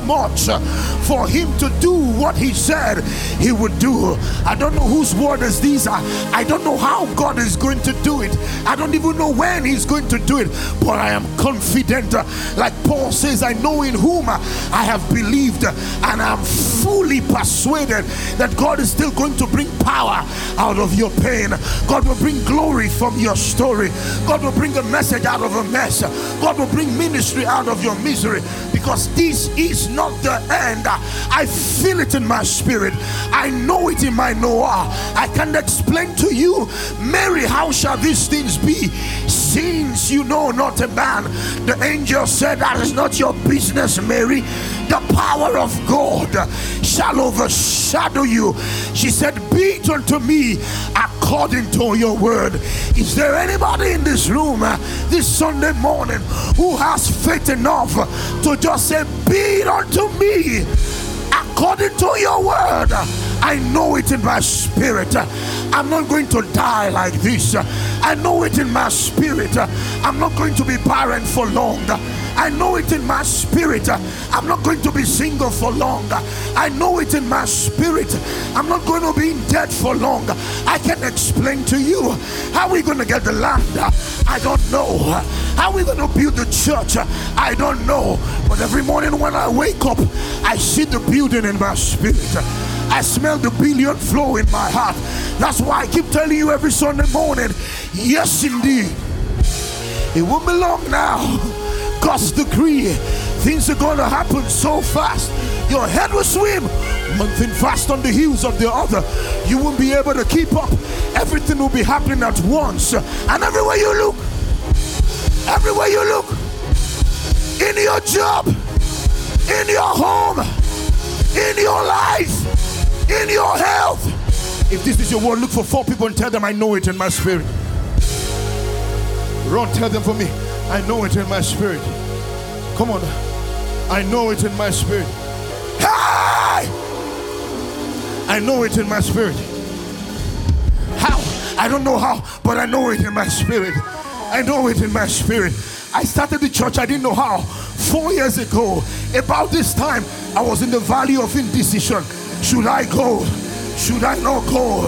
for him to do what he said he would do. I don't know whose word is these are. I don't know how God is going to do it. I don't even know when he's going to do it, but I am confident. Like Paul says, I know in whom I have believed, and I'm fully persuaded that God is still going to bring power out of your pain. God will bring glory from your story. God will bring a message out of a mess. God will bring ministry out of your misery because this is not the end. I feel it in my spirit. I know it in my Noah. I can explain to you, Mary, how shall these things be? Since you know not a man, the angel said, That is not your business, Mary. The power of God shall overshadow you. She said, Be it unto me according to your word. Is there anybody in this room uh, this Sunday morning who has faith enough to just say, Be it unto me according to your word? I know it in my spirit. I'm not going to die like this. I know it in my spirit. I'm not going to be barren for long. I know it in my spirit. I'm not going to be single for long. I know it in my spirit. I'm not going to be in debt for long. I can explain to you how we're going to get the land. I don't know. How we're going to build the church. I don't know. But every morning when I wake up, I see the building in my spirit. I smell the billion flow in my heart. That's why I keep telling you every Sunday morning, yes, indeed. It won't be long now. God's decree. Things are going to happen so fast. Your head will swim. One thing fast on the heels of the other. You won't be able to keep up. Everything will be happening at once. And everywhere you look, everywhere you look, in your job, in your home, in your life, in your health. If this is your word, look for four people and tell them, I know it in my spirit. Run, tell them for me, I know it in my spirit. Come on, I know it in my spirit. Hey! I know it in my spirit. How? I don't know how, but I know it in my spirit. I know it in my spirit. I started the church, I didn't know how. Four years ago, about this time, I was in the valley of indecision. Should I go? Should I not go?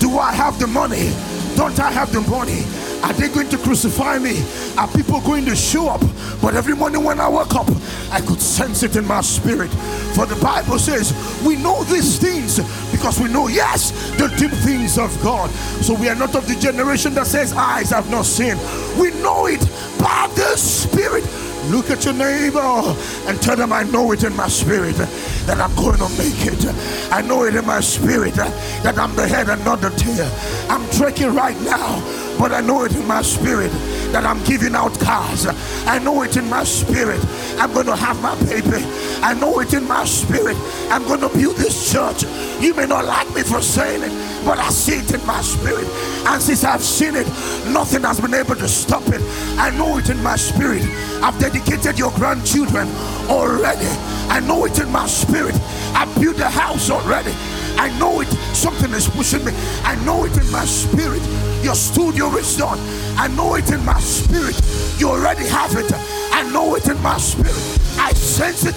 Do I have the money? Don't I have the money? Are they going to crucify me? Are people going to show up? But every morning when I woke up, I could sense it in my spirit. For the Bible says, we know these things because we know, yes, the deep things of God. So we are not of the generation that says, eyes have not seen. We know it by the Spirit. Look at your neighbor and tell them, I know it in my spirit that I'm going to make it. I know it in my spirit that I'm the head and not the tail. I'm trekking right now, but I know it in my spirit that I'm giving out cars. I know it in my spirit. I'm going to have my baby. I know it in my spirit. I'm going to build this church. You may not like me for saying it, but I see it in my spirit. And since I've seen it, nothing has been able to stop it. I know it in my spirit. I've dedicated your grandchildren already. I know it in my spirit. I built a house already. I know it. Something is pushing me. I know it in my spirit. Your studio is done. I know it in my spirit. You already have it. I know it in my spirit. I sense it.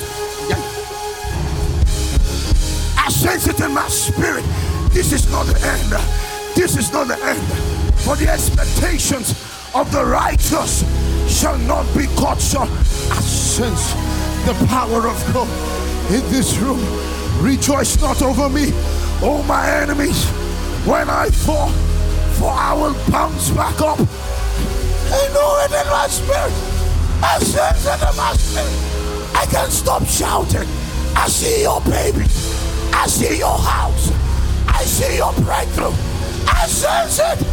I sense it in my spirit. This is not the end. This is not the end. For the expectations of the righteous shall not be cut short. I sense the power of God in this room. Rejoice not over me, oh my enemies, when I fall, for I will bounce back up. I know it in my spirit. I sense it in my spirit. I can't stop shouting. I see your baby. I see your house. I see your breakthrough. I sense it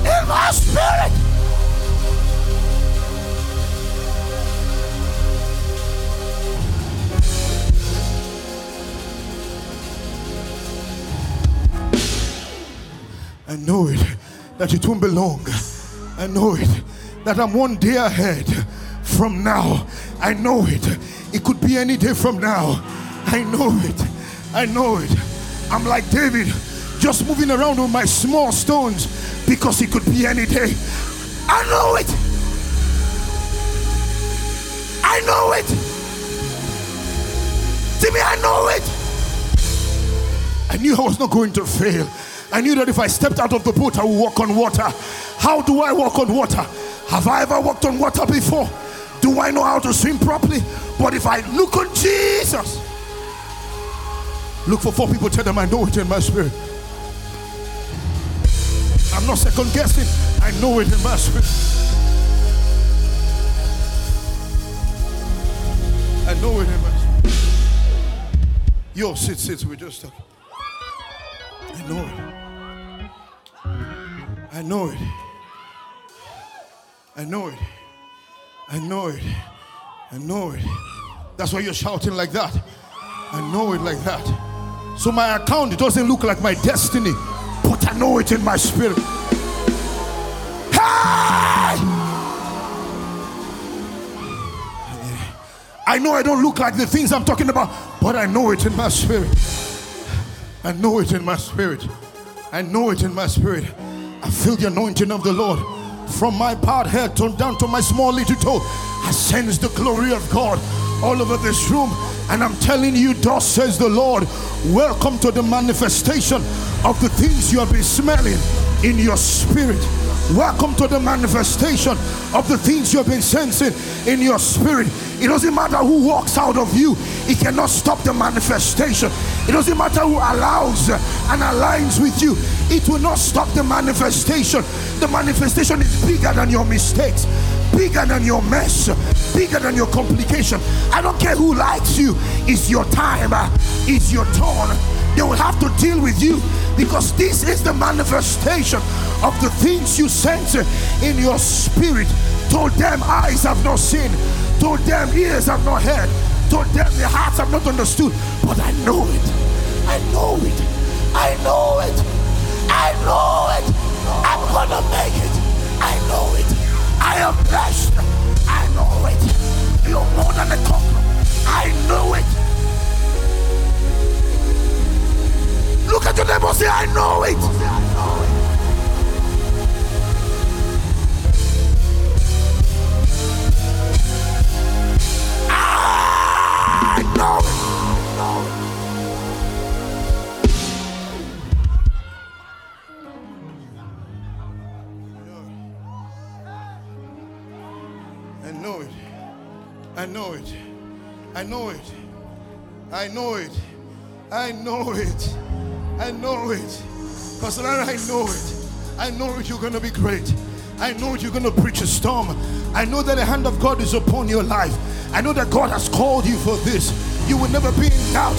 in my spirit. I know it that it won't be long. I know it that I'm one day ahead from now. I know it. It could be any day from now. I know it. I know it. I'm like David, just moving around with my small stones because it could be any day. I know it. I know it. Timmy, I know it. I knew I was not going to fail. I knew that if I stepped out of the boat, I would walk on water. How do I walk on water? Have I ever walked on water before? Do I know how to swim properly? But if I look on Jesus, look for four people, tell them I know it in my spirit. I'm not second guessing, I know it in my spirit. I know it in my spirit. Yo, sit, sit, we just talk. I know it. I know it. I know it. I know it. I know it. That's why you're shouting like that. I know it like that. So my account it doesn't look like my destiny, but I know it in my spirit. Hey! I know I don't look like the things I'm talking about, but I know it in my spirit. I know it in my spirit. I know it in my spirit. I feel the anointing of the Lord from my part head down to my small little toe. I sense the glory of God all over this room. And I'm telling you, thus says the Lord, welcome to the manifestation of the things you have been smelling in your spirit. Welcome to the manifestation of the things you have been sensing in your spirit. It doesn't matter who walks out of you, it cannot stop the manifestation. It doesn't matter who allows and aligns with you, it will not stop the manifestation. The manifestation is bigger than your mistakes, bigger than your mess, bigger than your complication. I don't care who likes you, it's your time, it's your turn. They will have to deal with you because this is the manifestation of the things you sense in your spirit. Told them eyes have not seen, told them ears have not heard, told them their hearts have not understood. But I know it. I know it. I know it. I know it. I'm gonna make it. I know it. I am blessed. I know it. You're more than a conqueror. I know it. Look at your neighbor say, I know it. I know I know it. I know it. I know it. I know it. I know it. I know it. Because I know it. I know it. You're going to be great. I know you're going to preach a storm. I know that the hand of God is upon your life. I know that God has called you for this. You will never be in doubt.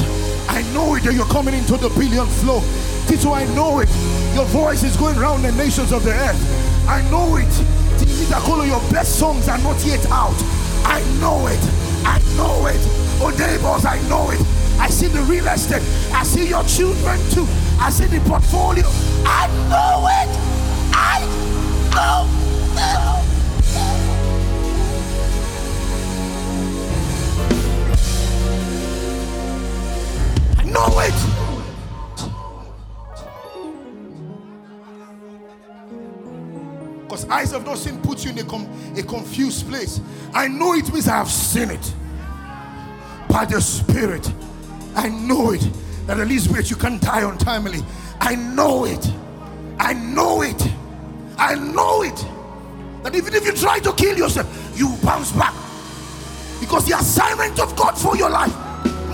I know it that you're coming into the billion flow. Tito, I know it. Your voice is going around the nations of the earth. I know it. Titakolo, your best songs are not yet out. I know it. I know it. Oh, neighbors, I know it. I see the real estate. I see your children too. I see the portfolio. I know it. I know. I know it. Because eyes have not seen puts you in a, com- a confused place. I know it means I have seen it by the Spirit. I know it that at least Elizabeth, you can't die untimely. I know it. I know it. I know it. That even if you try to kill yourself, you bounce back. Because the assignment of God for your life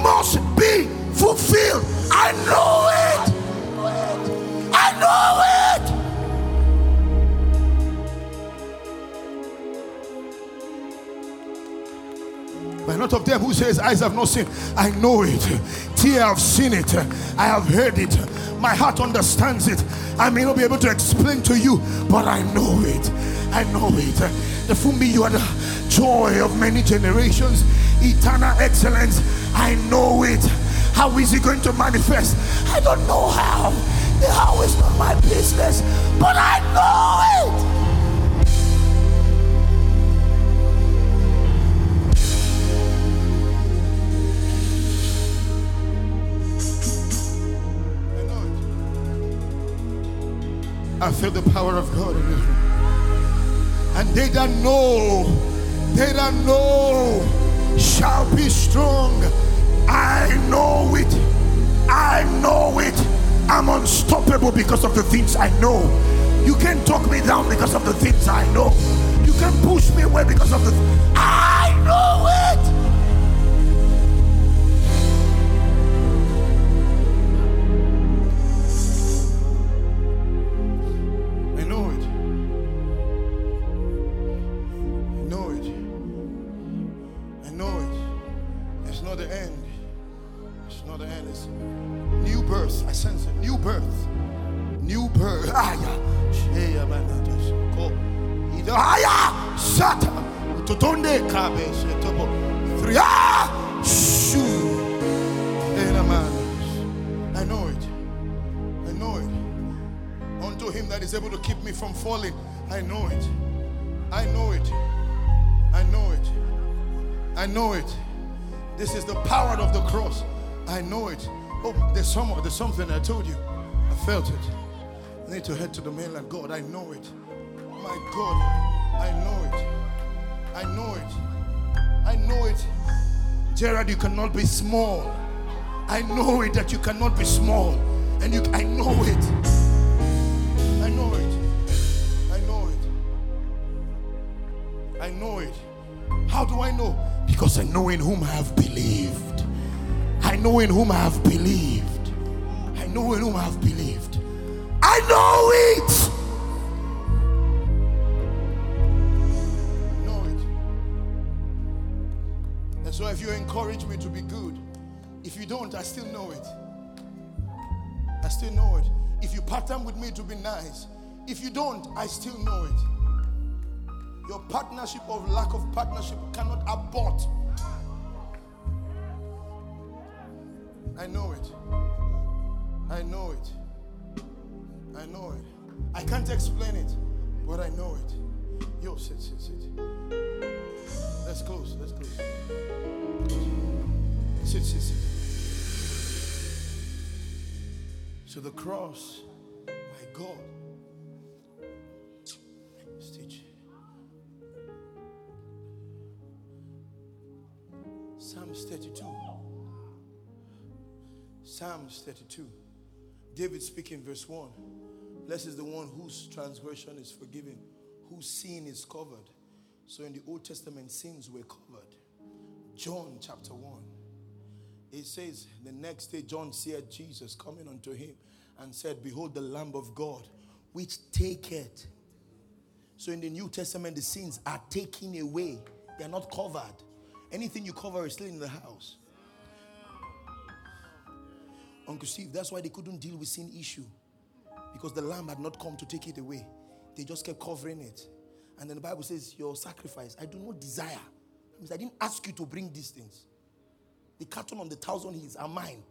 must be fulfilled. I know it. I know it. But not of them who says, Eyes have not seen. I know it. Tear have seen it. I have heard it. My heart understands it. I may not be able to explain to you, but I know it. I know it. The Fumbi, you are the joy of many generations, eternal excellence. I know it. How is it going to manifest? I don't know how. The how is not my business, but I know it. I feel the power of God in this room. And they that know, they that know shall be strong. I know it. I know it. I'm unstoppable because of the things I know. You can't talk me down because of the things I know. You can push me away because of the. I know it. Some there's something I told you. I felt it. I need to head to the mainland. God, I know it. My God, I know it. I know it. I know it. Gerard, you cannot be small. I know it that you cannot be small. And you I know it. I know it. I know it. I know it. How do I know? Because I know in whom I have believed. I know in whom I have believed. Know in whom I have believed. I know it. Know it. And so if you encourage me to be good, if you don't, I still know it. I still know it. If you pattern with me to be nice, if you don't, I still know it. Your partnership or lack of partnership cannot abort. I know it. I know it. I know it. I can't explain it, but I know it. Yo, sit, sit, sit. Let's close. Let's close. Sit, sit, sit. So the cross, my God. Stitch. Psalms 32. Psalms 32. David speaking, verse 1. Blessed is the one whose transgression is forgiven, whose sin is covered. So in the Old Testament, sins were covered. John chapter 1. It says, the next day, John said Jesus coming unto him and said, Behold, the Lamb of God, which taketh. So in the New Testament, the sins are taken away, they are not covered. Anything you cover is still in the house. Uncle Steve, that's why they couldn't deal with sin issue. Because the lamb had not come to take it away. They just kept covering it. And then the Bible says, Your sacrifice, I do not desire. Means I didn't ask you to bring these things. The cattle on the thousand hills are mine.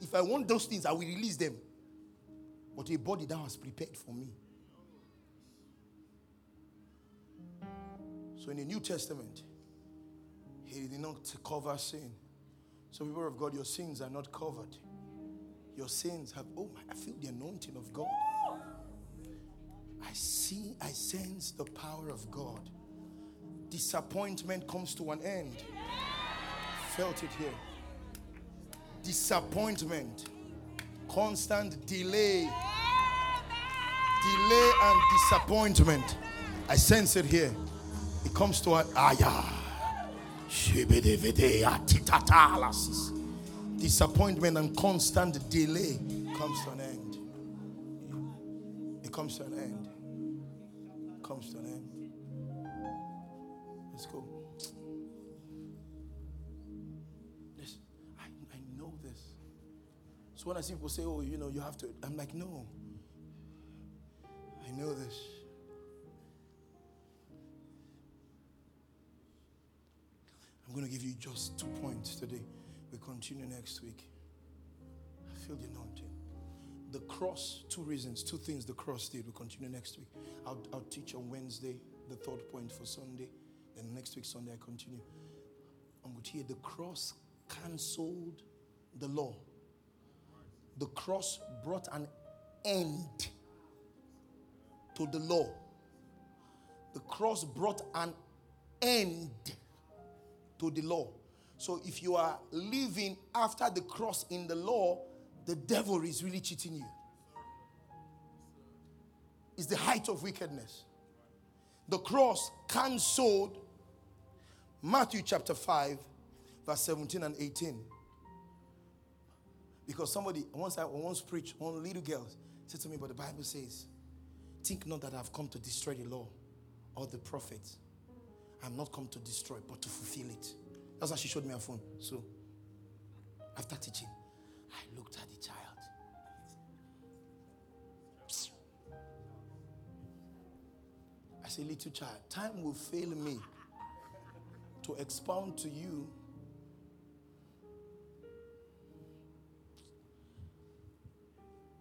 If I want those things, I will release them. But a body that was prepared for me. So in the New Testament, he did not cover sin. So, people of God, your sins are not covered. Your sins have, oh my, I feel the anointing of God. I see, I sense the power of God. Disappointment comes to an end. Felt it here. Disappointment, constant delay, delay and disappointment. I sense it here. It comes to an ayah. Disappointment and constant delay comes to an end. It comes to an end. It comes to an end. Let's go. This, I, I know this. So when I see people say, oh, you know, you have to, I'm like, no. I know this. I'm going to give you just two points today. We continue next week. I feel the anointing. The cross, two reasons, two things the cross did. We continue next week. I'll, I'll teach on Wednesday, the third point for Sunday. Then next week, Sunday, I continue. I'm going to hear the cross cancelled the law. The cross brought an end to the law. The cross brought an end to the law. So if you are living after the cross in the law, the devil is really cheating you. It's the height of wickedness. The cross cancelled Matthew chapter 5, verse 17 and 18. Because somebody, once I once preached, one little girl said to me, but the Bible says, Think not that I've come to destroy the law or the prophets. I'm not come to destroy, but to fulfill it. That's why she showed me her phone. So, after teaching, I looked at the child. I said, Little child, time will fail me to expound to you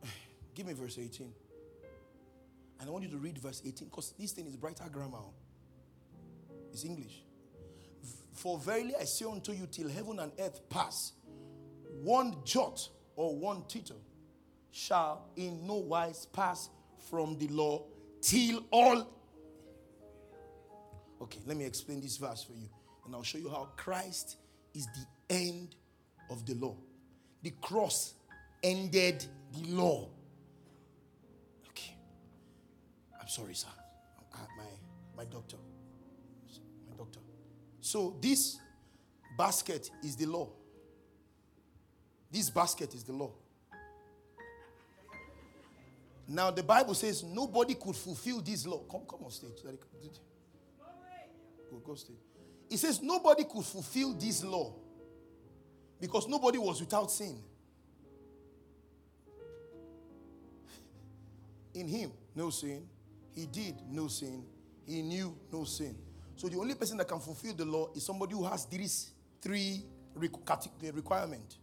Give me verse 18. And I want you to read verse 18 because this thing is brighter grammar. It's English. For verily I say unto you, till heaven and earth pass, one jot or one tittle shall in no wise pass from the law till all. Okay, let me explain this verse for you. And I'll show you how Christ is the end of the law. The cross ended the law. Okay. I'm sorry, sir. my, my doctor. So this basket is the law. This basket is the law. Now the Bible says nobody could fulfill this law. Come, come on stage. Go, go stage. It says nobody could fulfill this law because nobody was without sin. In him, no sin. He did no sin. He knew no sin. So the only person that can fulfill the law is somebody who has these three requirements.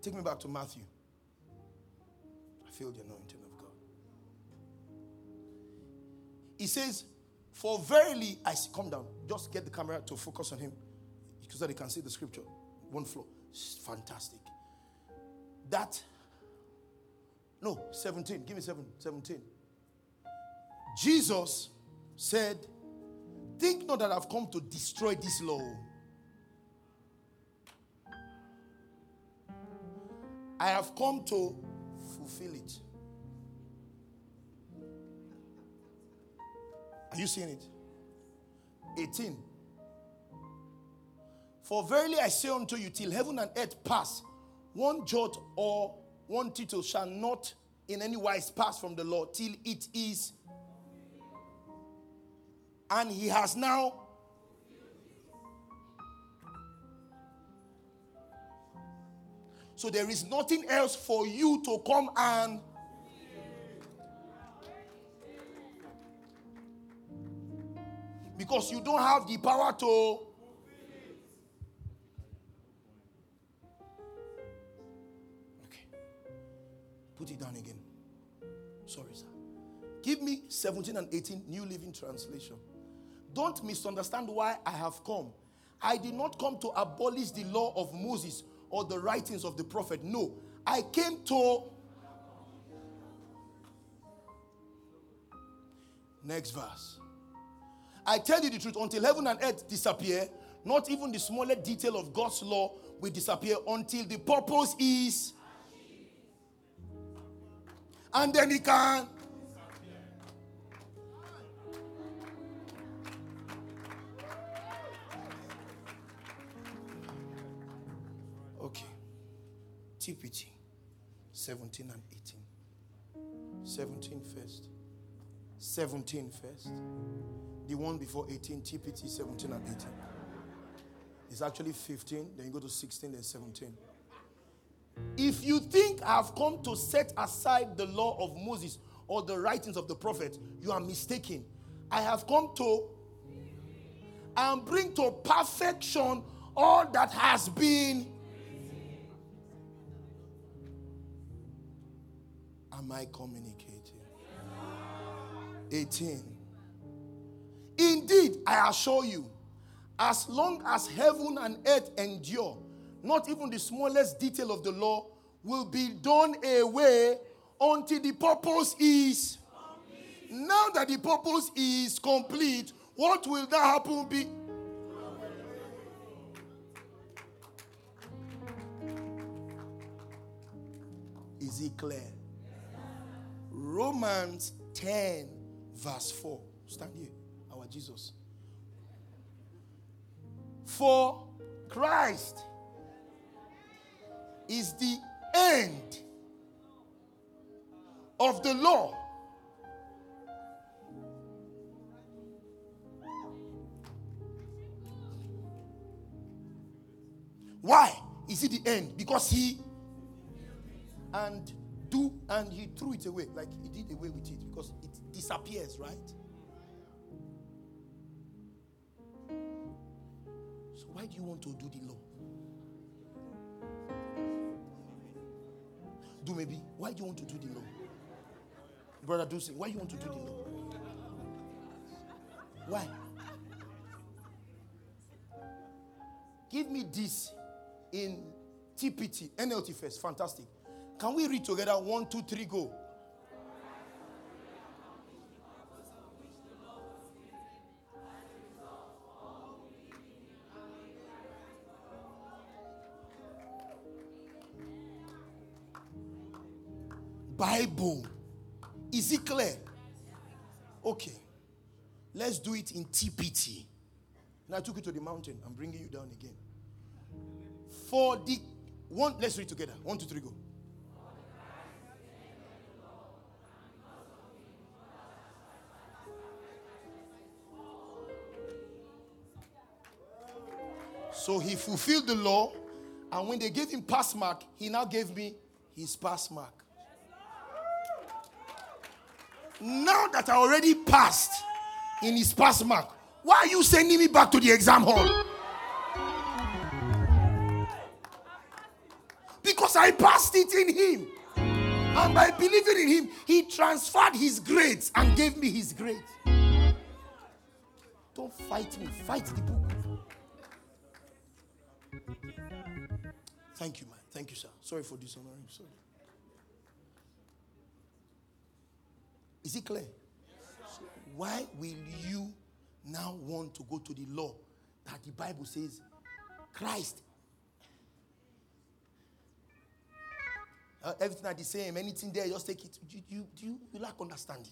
Take me back to Matthew. I feel the anointing of God. He says, For verily I see, come down, just get the camera to focus on him so that he can see the scripture. One floor. Fantastic. That, no, 17, give me seven, 17. Jesus said, Think not that I've come to destroy this law I have come to fulfill it. Are you seeing it? 18. For verily I say unto you, till heaven and earth pass, one jot or one tittle shall not in any wise pass from the law till it is. And he has now So there is nothing else for you to come and. Because you don't have the power to. Put it down again. Sorry, sir. Give me 17 and 18 New Living Translation. Don't misunderstand why I have come. I did not come to abolish the law of Moses or the writings of the prophet. No, I came to. Next verse. I tell you the truth, until heaven and earth disappear, not even the smallest detail of God's law will disappear until the purpose is. And then he can Okay. TPT 17 and 18. 17 first. 17 first. The one before 18, TPT 17 and 18. It's actually 15, then you go to 16, then 17. If you think I've come to set aside the law of Moses or the writings of the prophet, you are mistaken. I have come to and bring to perfection all that has been Am I communicating? 18. Indeed, I assure you, as long as heaven and earth endure, not even the smallest detail of the law will be done away until the purpose is complete. Now that the purpose is complete, what will that happen be? Is it clear? Romans 10, verse 4. Stand here, our Jesus. For Christ is the end of the law. Why is it the end? Because he and do and he threw it away like he did away with it because it disappears right so why do you want to do the law Do maybe. Why do you want to do the law? Brother Dusi, why you want to do the law? Why? Give me this in TPT, NLT first. Fantastic. Can we read together? One, two, three, go. Bible. Is it clear? Okay. Let's do it in TPT. And I took you to the mountain. I'm bringing you down again. For the one, let's read together. One, two, three, go. So he fulfilled the law, and when they gave him pass mark, he now gave me his pass mark. Now that I already passed in his pass mark, why are you sending me back to the exam hall? Because I passed it in him. And by believing in him, he transferred his grades and gave me his grades. Don't fight me, fight the book. Thank you, man. Thank you, sir. Sorry for dishonoring. Sorry. Is it clear? So why will you now want to go to the law that the Bible says Christ? Uh, everything are the same. Anything there, just take it. You, you, you, you lack understanding.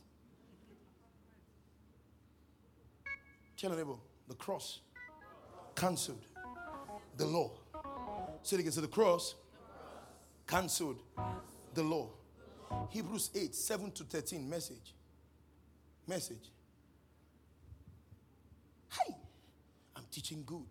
Tell a neighbor, the cross cancelled the law. Say it again. So the cross cancelled the law. Hebrews 8, 7 to 13. Message. Message. Hey, I'm teaching good.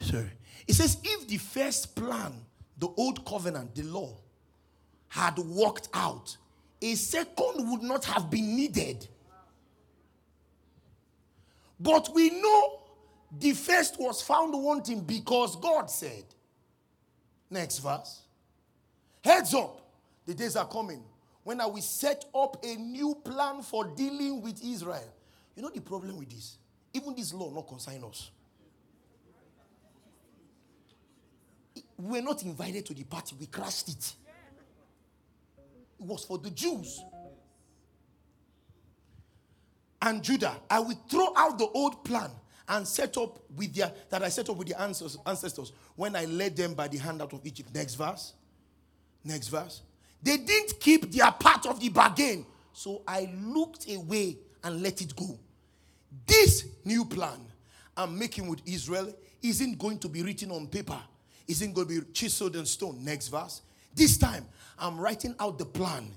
Sorry. It says, if the first plan, the old covenant, the law, had worked out, a second would not have been needed. But we know the first was found wanting because God said. Next verse. Heads up, the days are coming when I will set up a new plan for dealing with Israel. You know the problem with this? Even this law not concern us. We were not invited to the party, we crashed it. It was for the Jews and Judah. I will throw out the old plan and set up with their that I set up with the ancestors when I led them by the hand out of Egypt. Next verse. Next verse. They didn't keep their part of the bargain. So I looked away and let it go. This new plan I'm making with Israel isn't going to be written on paper, isn't going to be chiseled in stone. Next verse. This time I'm writing out the plan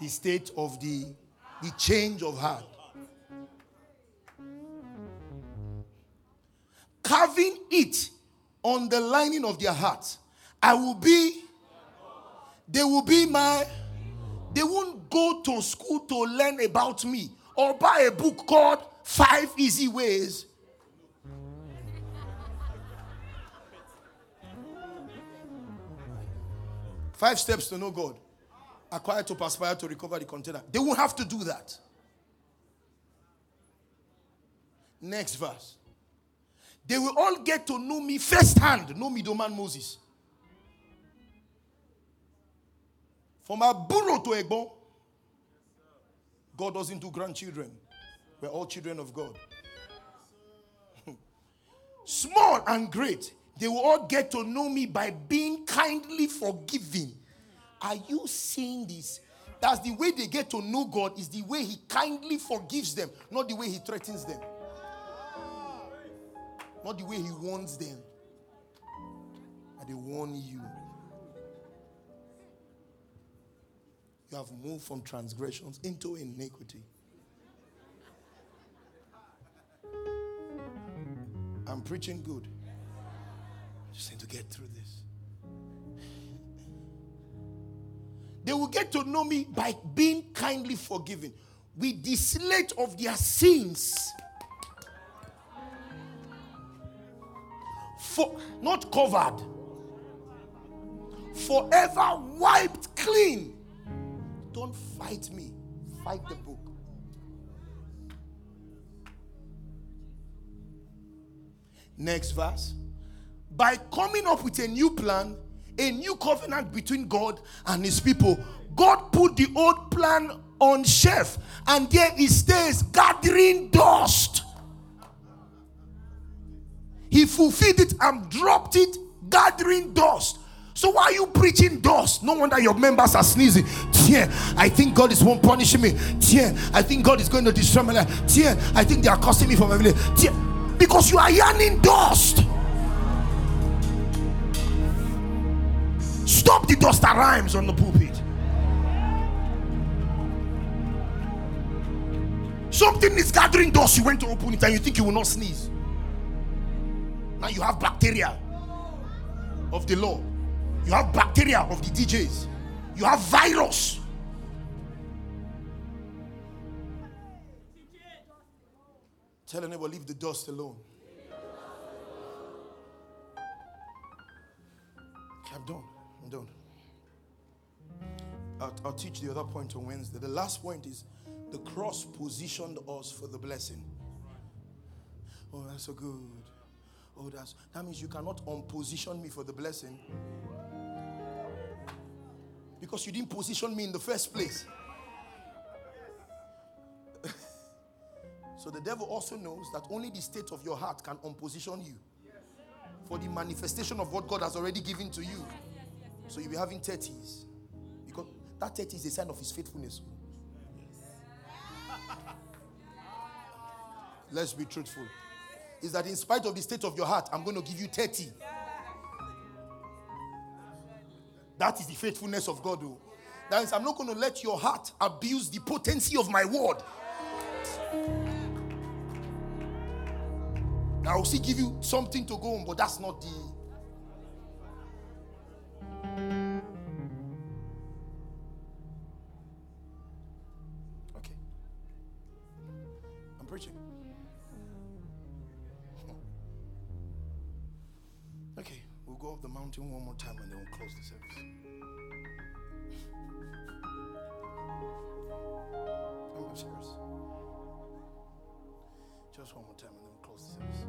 the state of the, the change of heart. Carving it on the lining of their hearts. I will be, they will be my, they won't go to school to learn about me or buy a book called Five Easy Ways. Five steps to know God acquire to perspire to recover the container. They won't have to do that. Next verse. They will all get to know me firsthand. Know me, the man Moses. From a Aburo to a Egbon, God doesn't do grandchildren. We're all children of God. Small and great, they will all get to know me by being kindly forgiving are you seeing this? That's the way they get to know God, is the way He kindly forgives them, not the way He threatens them. Not the way He warns them. And they warn you. You have moved from transgressions into iniquity. I'm preaching good. Just need to get through this. They will get to know me by being kindly forgiven with the slate of their sins. For, not covered, forever wiped clean. Don't fight me, fight the book. Next verse. By coming up with a new plan, a new covenant between God and his people, God put the old plan on shelf and there it stays gathering dust. He fulfilled it and dropped it, gathering dust. So why are you preaching dust? No wonder your members are sneezing. Tien, I think God is one punishing me. Tien, I think God is going to destroy my life. Tien, I think they are cursing me for my. Tien, because you are yarning dust. Stop the dust that rhymes on the pulpit. Something is gathering dust. You went to open it and you think you will not sneeze. Now you have bacteria of the law. You have bacteria of the DJs. You have virus. Tell a neighbor, leave the dust alone. Okay, I'm done. I'm done. I'll, I'll teach the other point on Wednesday. The last point is the cross positioned us for the blessing. Oh, that's so good. Oh, that's that means you cannot unposition me for the blessing. Because you didn't position me in the first place. so the devil also knows that only the state of your heart can unposition you for the manifestation of what God has already given to you. So you'll be having 30s. Because that 30 is a sign of his faithfulness. Let's be truthful. Is that in spite of the state of your heart, I'm going to give you 30. That is the faithfulness of God. Though. That means I'm not going to let your heart abuse the potency of my word. I will still give you something to go on, but that's not the the one more time and then we'll close the service. I'm serious. Just one more time and then we'll close the service.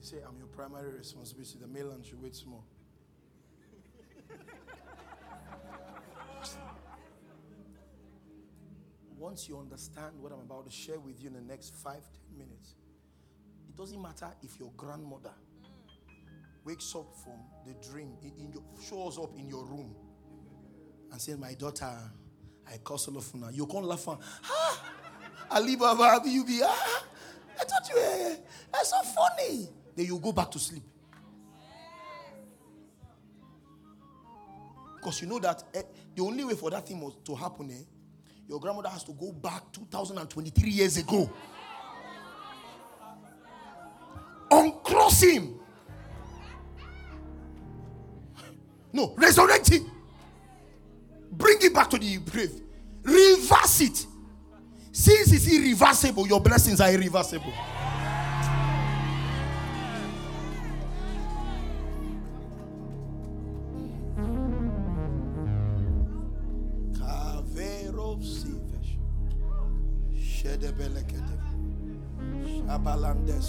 say, I'm your primary responsibility. The mainland should wait small. Once you understand what I'm about to share with you in the next five, ten minutes, it doesn't matter if your grandmother wakes up from the dream, in, your, shows up in your room and says, My daughter, I call now. You can't laugh. Ah, Alibaba, you be, ah, I thought you were, that's so funny then you go back to sleep. Because you know that eh, the only way for that thing was to happen, eh, your grandmother has to go back 2023 years ago. Uncross him. No, resurrect him. Bring it back to the grave. Reverse it. Since it's irreversible, your blessings are irreversible.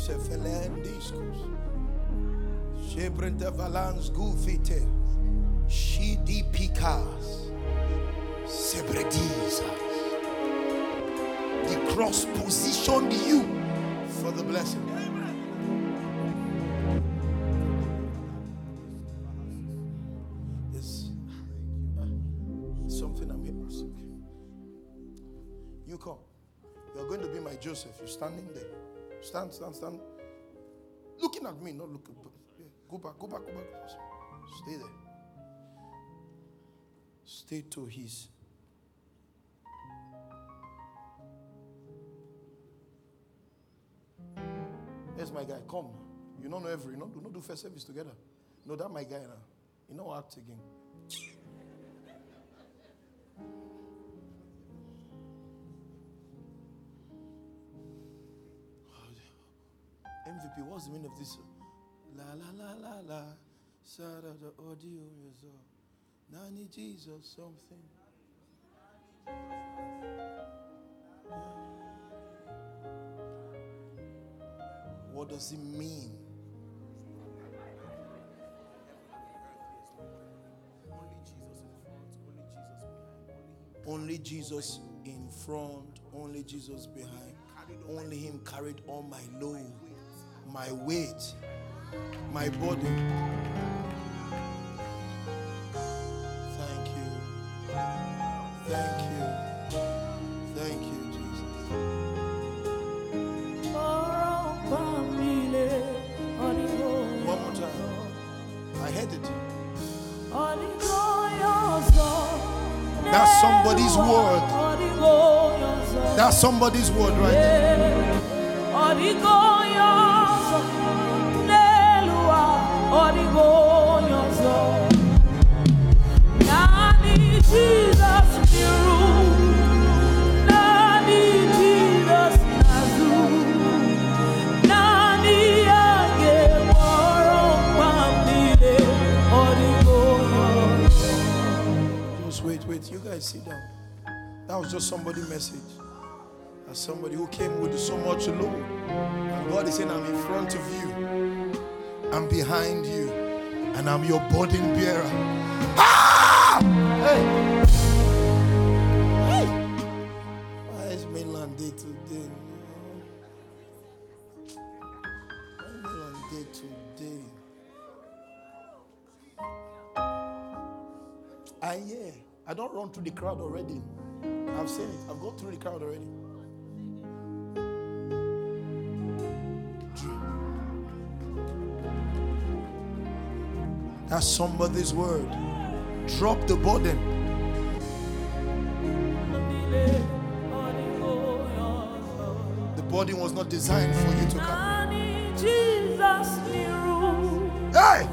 Sefelendiscus. Shebrente valans gufite. Shidi pikas. Sebredizas. The cross positioned you for the blessing. stand, stand, stand. Looking at me, not looking. Yeah. Go back, go back, go back. Stay there. Stay to his. Here's my guy. Come. You don't know every. You know, do not do first service together. No, that my guy now. You know act again. MVP, what's the meaning of this? La la la la la. Sada the audio result. Nani Jesus something. What does it mean? Only Jesus in front, only Jesus behind. Only Him carried all my load, my weight, my body. Thank you. Thank you. Thank you, Jesus. One more time. I heard it. That's somebody's word. That's somebody's word right there. You guys sit down. That was just somebody message. Somebody who came with so much load. And God is saying, I'm in front of you. I'm behind you. And I'm your burden bearer. Ah! Hey! Hey! Why is mainland day today? Mainland day? I hear. I don't run through the crowd already. I've seen it. I've gone through the crowd already. That's somebody's word. Drop the burden. The burden was not designed for you to carry. Jesus Hey!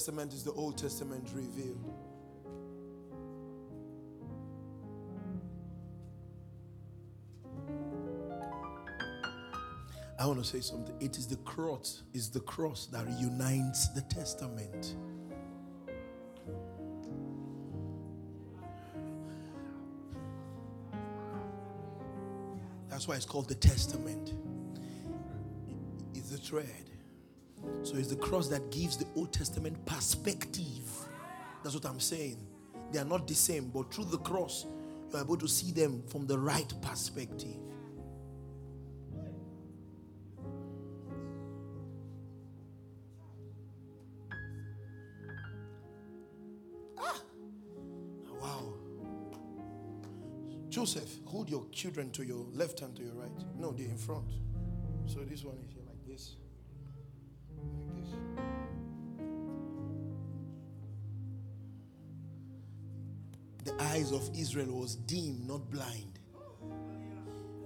Testament is the Old Testament revealed. I want to say something. It is the cross, is the cross that unites the testament. That's why it's called the testament. It's the thread. So it's the cross that gives the Old Testament perspective. That's what I'm saying. They are not the same, but through the cross, you're able to see them from the right perspective. Ah! Wow. Joseph, hold your children to your left hand to your right. No, they're in front. So this one is here eyes of Israel was dim, not blind.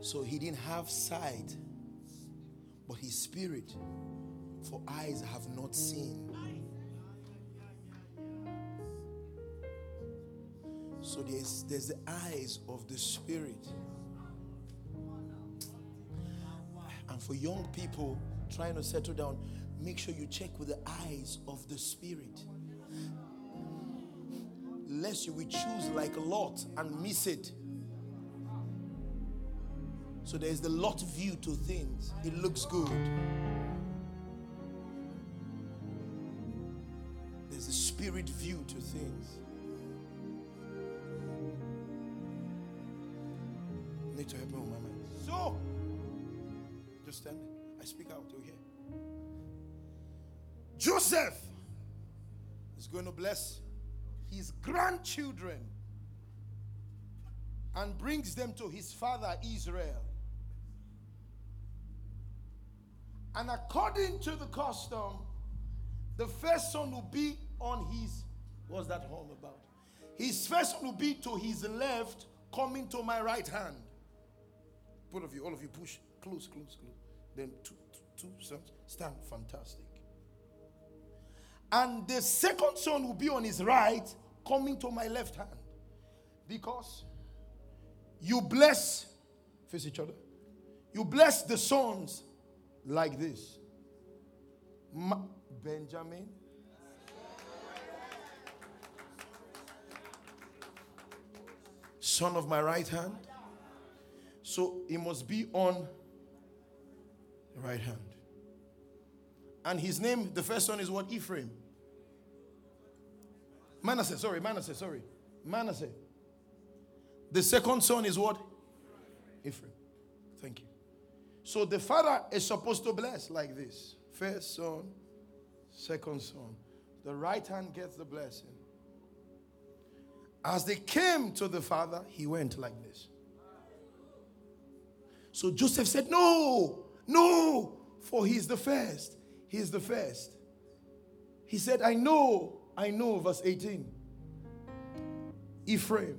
So he didn't have sight, but his spirit, for eyes have not seen. So there's there's the eyes of the spirit. And for young people trying to settle down, make sure you check with the eyes of the spirit. Lest you will choose like a Lot and miss it. So there's the Lot view to things. It looks good. There's the spirit view to things. need to help me with my mind. So, just stand. I speak out to here. Joseph is going to bless his grandchildren and brings them to his father Israel. And according to the custom, the first son will be on his, what's that home about? His first will be to his left, coming to my right hand. Both of you, all of you, push close, close, close. Then two, two, two sons stand. Fantastic. And the second son will be on his right, coming to my left hand. Because you bless, face each other. You bless the sons like this Ma- Benjamin. Son of my right hand. So he must be on the right hand. And his name, the first one is what? Ephraim. Manasseh, sorry, Manasseh, sorry. Manasseh. The second son is what? Ephraim. Thank you. So the father is supposed to bless like this first son, second son. The right hand gets the blessing. As they came to the father, he went like this. So Joseph said, No, no, for he's the first. He's the first. He said, I know, I know, verse 18. Ephraim.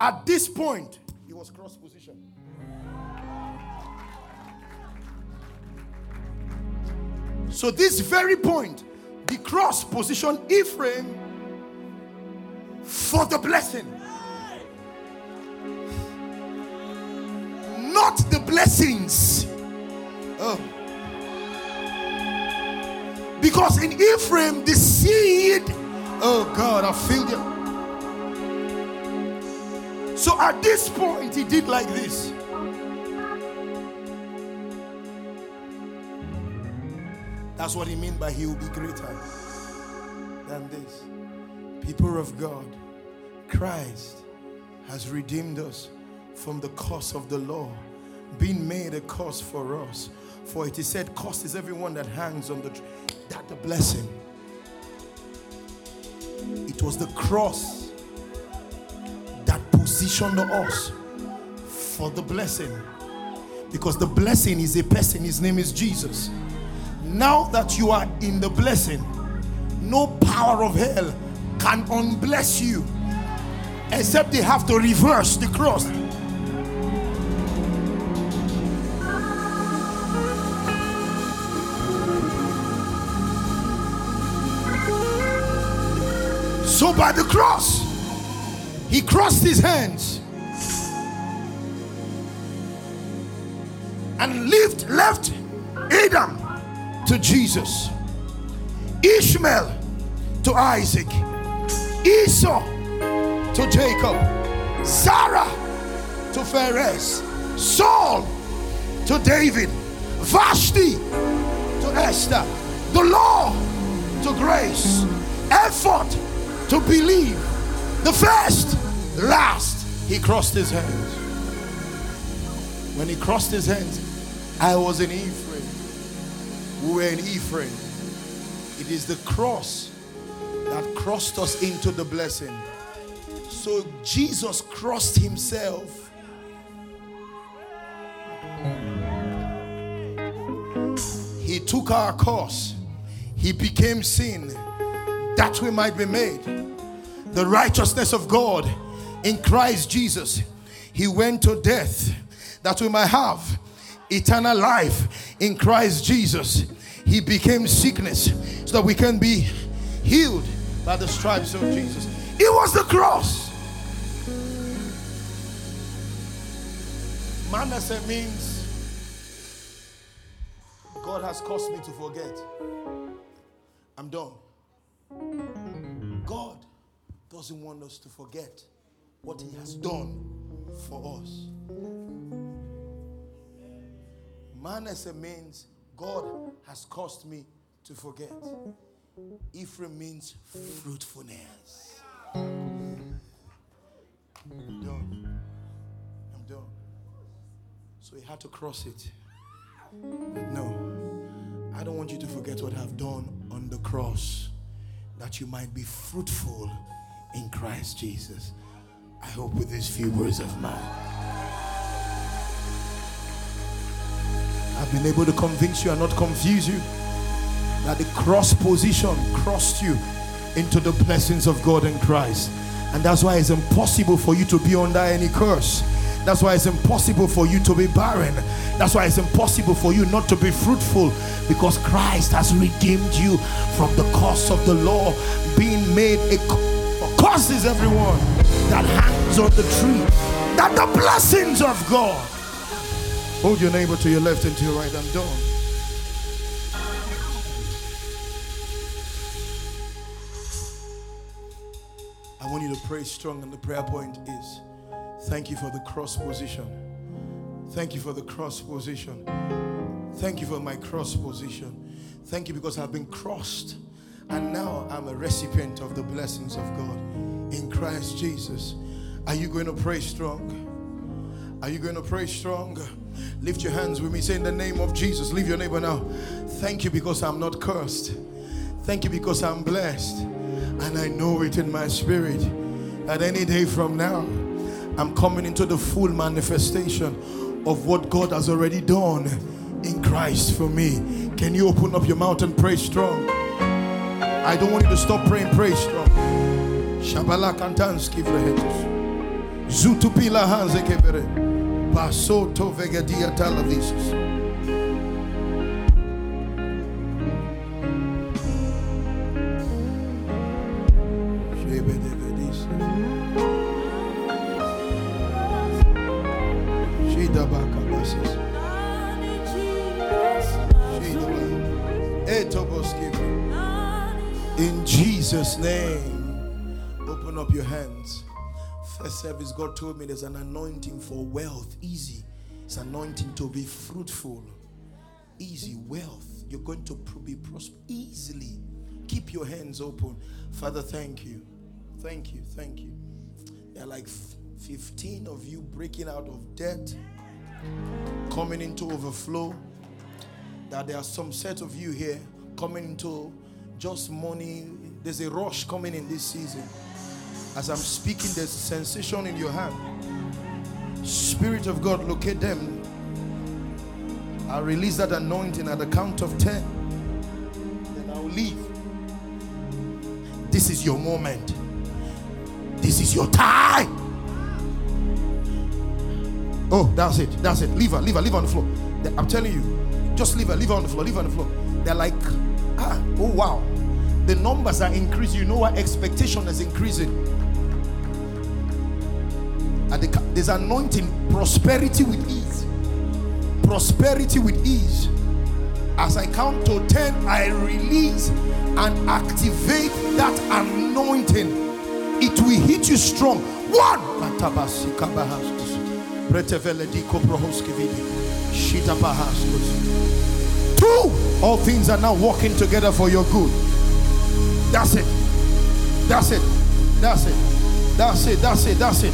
At this point, he was cross position. So, this very point, the cross position Ephraim for the blessing. Not the blessings. Oh. Because in Ephraim, the seed, oh God, I feel you. So at this point, he did like this. That's what he meant by he will be greater than this. People of God, Christ has redeemed us from the curse of the law, being made a curse for us. For it is said, Cursed is everyone that hangs on the tree. That the blessing. It was the cross that positioned us for the blessing. Because the blessing is a person, his name is Jesus. Now that you are in the blessing, no power of hell can unbless you except they have to reverse the cross. So by the cross, he crossed his hands and lived, left Adam to Jesus, Ishmael to Isaac, Esau to Jacob, Zerah to Perez, Saul to David, Vashti to Esther, the law to grace, effort to believe. The first, last, he crossed his hands. When he crossed his hands, I was in Ephraim. We were in Ephraim. It is the cross that crossed us into the blessing. So Jesus crossed himself. He took our course. He became sin that we might be made the righteousness of God in Christ Jesus. He went to death that we might have eternal life in Christ Jesus. He became sickness so that we can be healed by the stripes of Jesus. It was the cross. Manasseh means God has caused me to forget. I'm done. God doesn't want us to forget what He has done for us. Manasseh means God has caused me to forget. Ephraim means fruitfulness. I'm done. I'm done. So he had to cross it. But no, I don't want you to forget what I've done on the cross, that you might be fruitful in Christ Jesus. I hope with these few words of mine, I've been able to convince you and not confuse you that the cross position crossed you into the blessings of God in Christ. And that's why it's impossible for you to be under any curse. That's why it's impossible for you to be barren. That's why it's impossible for you not to be fruitful because Christ has redeemed you from the curse of the law, being made a curse is everyone that hangs on the tree. That the blessings of God. Hold your neighbor to your left and to your right. I'm done. I want you to pray strong, and the prayer point is thank you for the cross position. Thank you for the cross position. Thank you for my cross position. Thank you because I've been crossed and now I'm a recipient of the blessings of God in Christ Jesus. Are you going to pray strong? Are you going to pray strong? Lift your hands with me. Say in the name of Jesus. Leave your neighbor now. Thank you because I'm not cursed. Thank you because I'm blessed. And I know it in my spirit that any day from now, I'm coming into the full manifestation of what God has already done in Christ for me. Can you open up your mouth and pray strong? I don't want you to stop praying, pray strong. Shabala kantanski vrehetus. Zutupila hanze kebere. Basoto vegadia talavisus. Jesus' name, open up your hands. First service, God told me there's an anointing for wealth. Easy. It's anointing to be fruitful. Easy wealth. You're going to be prosper easily. Keep your hands open. Father, thank you. Thank you. Thank you. There are like 15 of you breaking out of debt, coming into overflow. That there are some set of you here coming into just money. There's a rush coming in this season. As I'm speaking, there's sensation in your hand. Spirit of God, locate them. i release that anointing at the count of 10. Then I'll leave. This is your moment. This is your time. Oh, that's it. That's it. Leave her, leave her, leave her on the floor. I'm telling you, just leave her, leave her on the floor, leave her on the floor. They're like, ah, oh wow. The numbers are increasing. You know what? Expectation is increasing. And there's anointing, prosperity with ease. Prosperity with ease. As I count to 10, I release and activate that anointing. It will hit you strong. One. Two. All things are now working together for your good. That's it. That's it. That's it. That's it. That's it. That's it.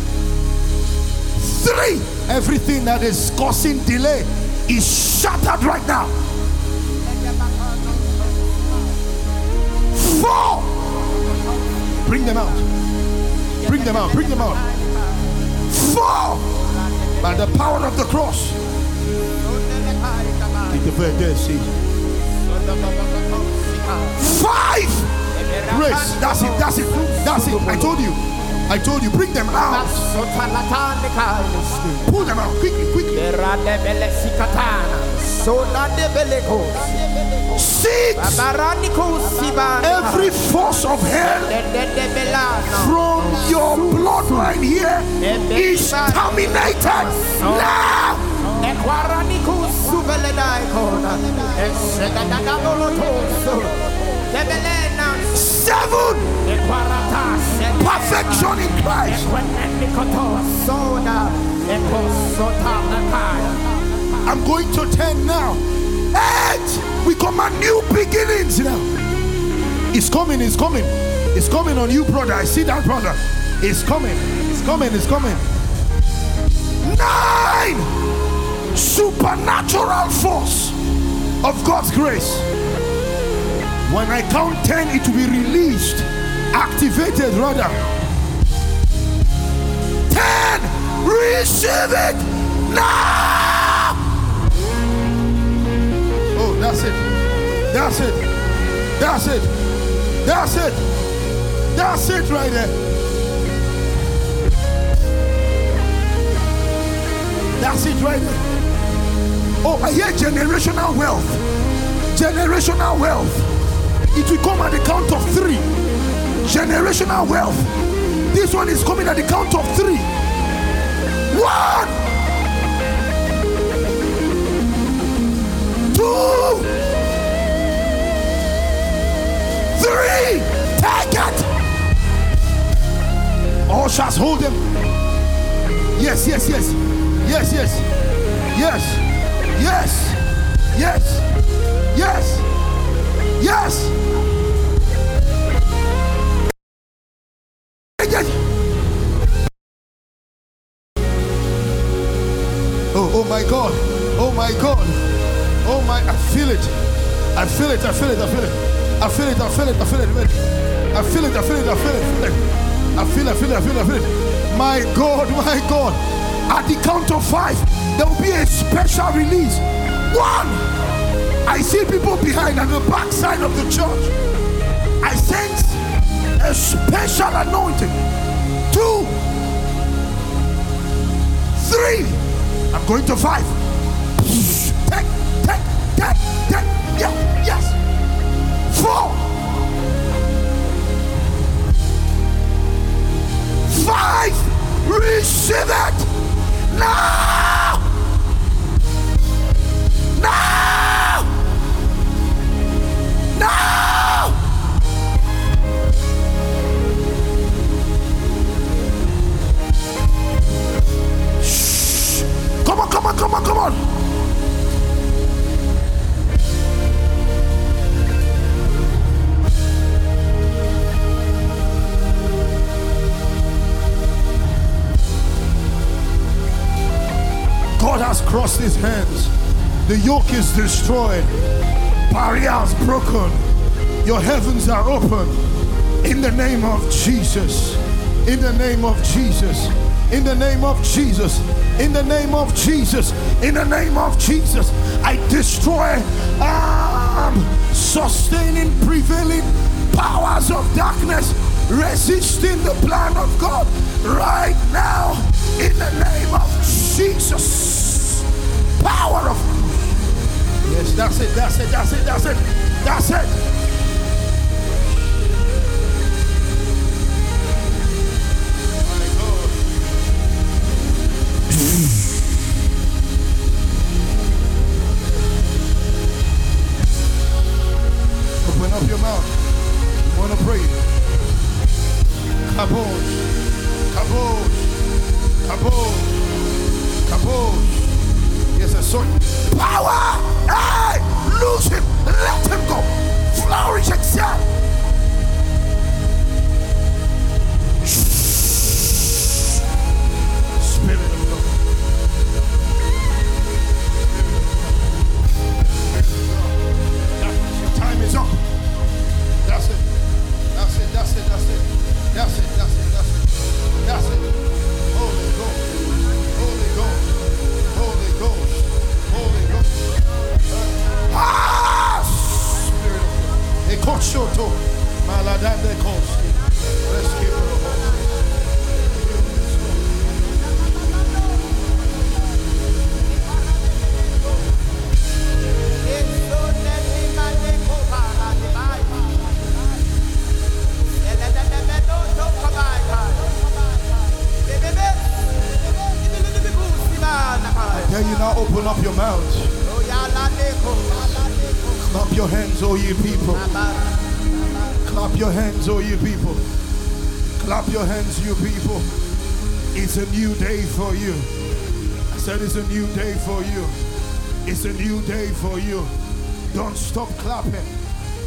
Three. Everything that is causing delay is shattered right now. Four. Bring them out. Bring them out. Bring them out. Four. By the power of the cross. Five. Grace. That's it. That's it. That's it. I told you. I told you. Bring them out. Pull them out quickly, quickly. Six. Every force of hell from your bloodline here is terminated now. Seven. Perfection in Christ. I'm going to ten now. Eight. We command new beginnings now. It's coming, it's coming. It's coming on you, brother. I see that, brother. It's coming. It's coming, it's coming. Nine. Supernatural force of God's grace. When I count 10, it will be released, activated rather. 10. Receive it now. Oh, that's it. That's it. That's it. That's it. That's it right there. That's it right there. Oh, I hear generational wealth. Generational wealth. It will come at the count of three. Generational wealth. This one is coming at the count of three. One, two, three. Take it. All shall hold them. Yes, yes, yes. Yes, yes. Yes. Yes. Yes. Yes. Yes. Oh, oh my God. Oh my God. Oh my, I feel it. I feel it. I feel it. I feel it. I feel it. I feel it. I feel it. I feel it. I feel it. I feel it. I feel it. I feel it. I feel it. I feel it. My God. My God. At the count of five, there will be a special release. One. I see people behind on the back side of the church. I sense a special anointing. Two. Three. I'm going to five. Take, take, take, take. Yeah, yes. Four. Five. Receive it. Now. Now. Shh. Come on, come on, come on, come on. God has crossed his hands. The yoke is destroyed. Barriers broken. Your heavens are open. In the name of Jesus. In the name of Jesus. In the name of Jesus. In the name of Jesus. In the name of Jesus. I destroy um, sustaining, prevailing powers of darkness resisting the plan of God right now in the name of Jesus. Power of Yes, that's it, that's it, that's it, that's it, that's it. Open up your mouth. You want to pray? I. Power! Hey! Lose him! Let him go! Flourish excel! Spirit of God. Your time is up. That's it. That's it. That's it. That's it. That's it. That's it. That's it. Koshoto, Maladande Koski. You now open up your mouth? Oh, Clap your hands, oh ye people. Clap your hands, oh you people. Clap your hands, you people. It's a new day for you. I said it's a new day for you. It's a new day for you. Don't stop clapping.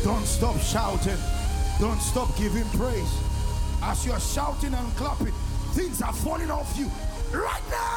Don't stop shouting. Don't stop giving praise. As you're shouting and clapping, things are falling off you right now.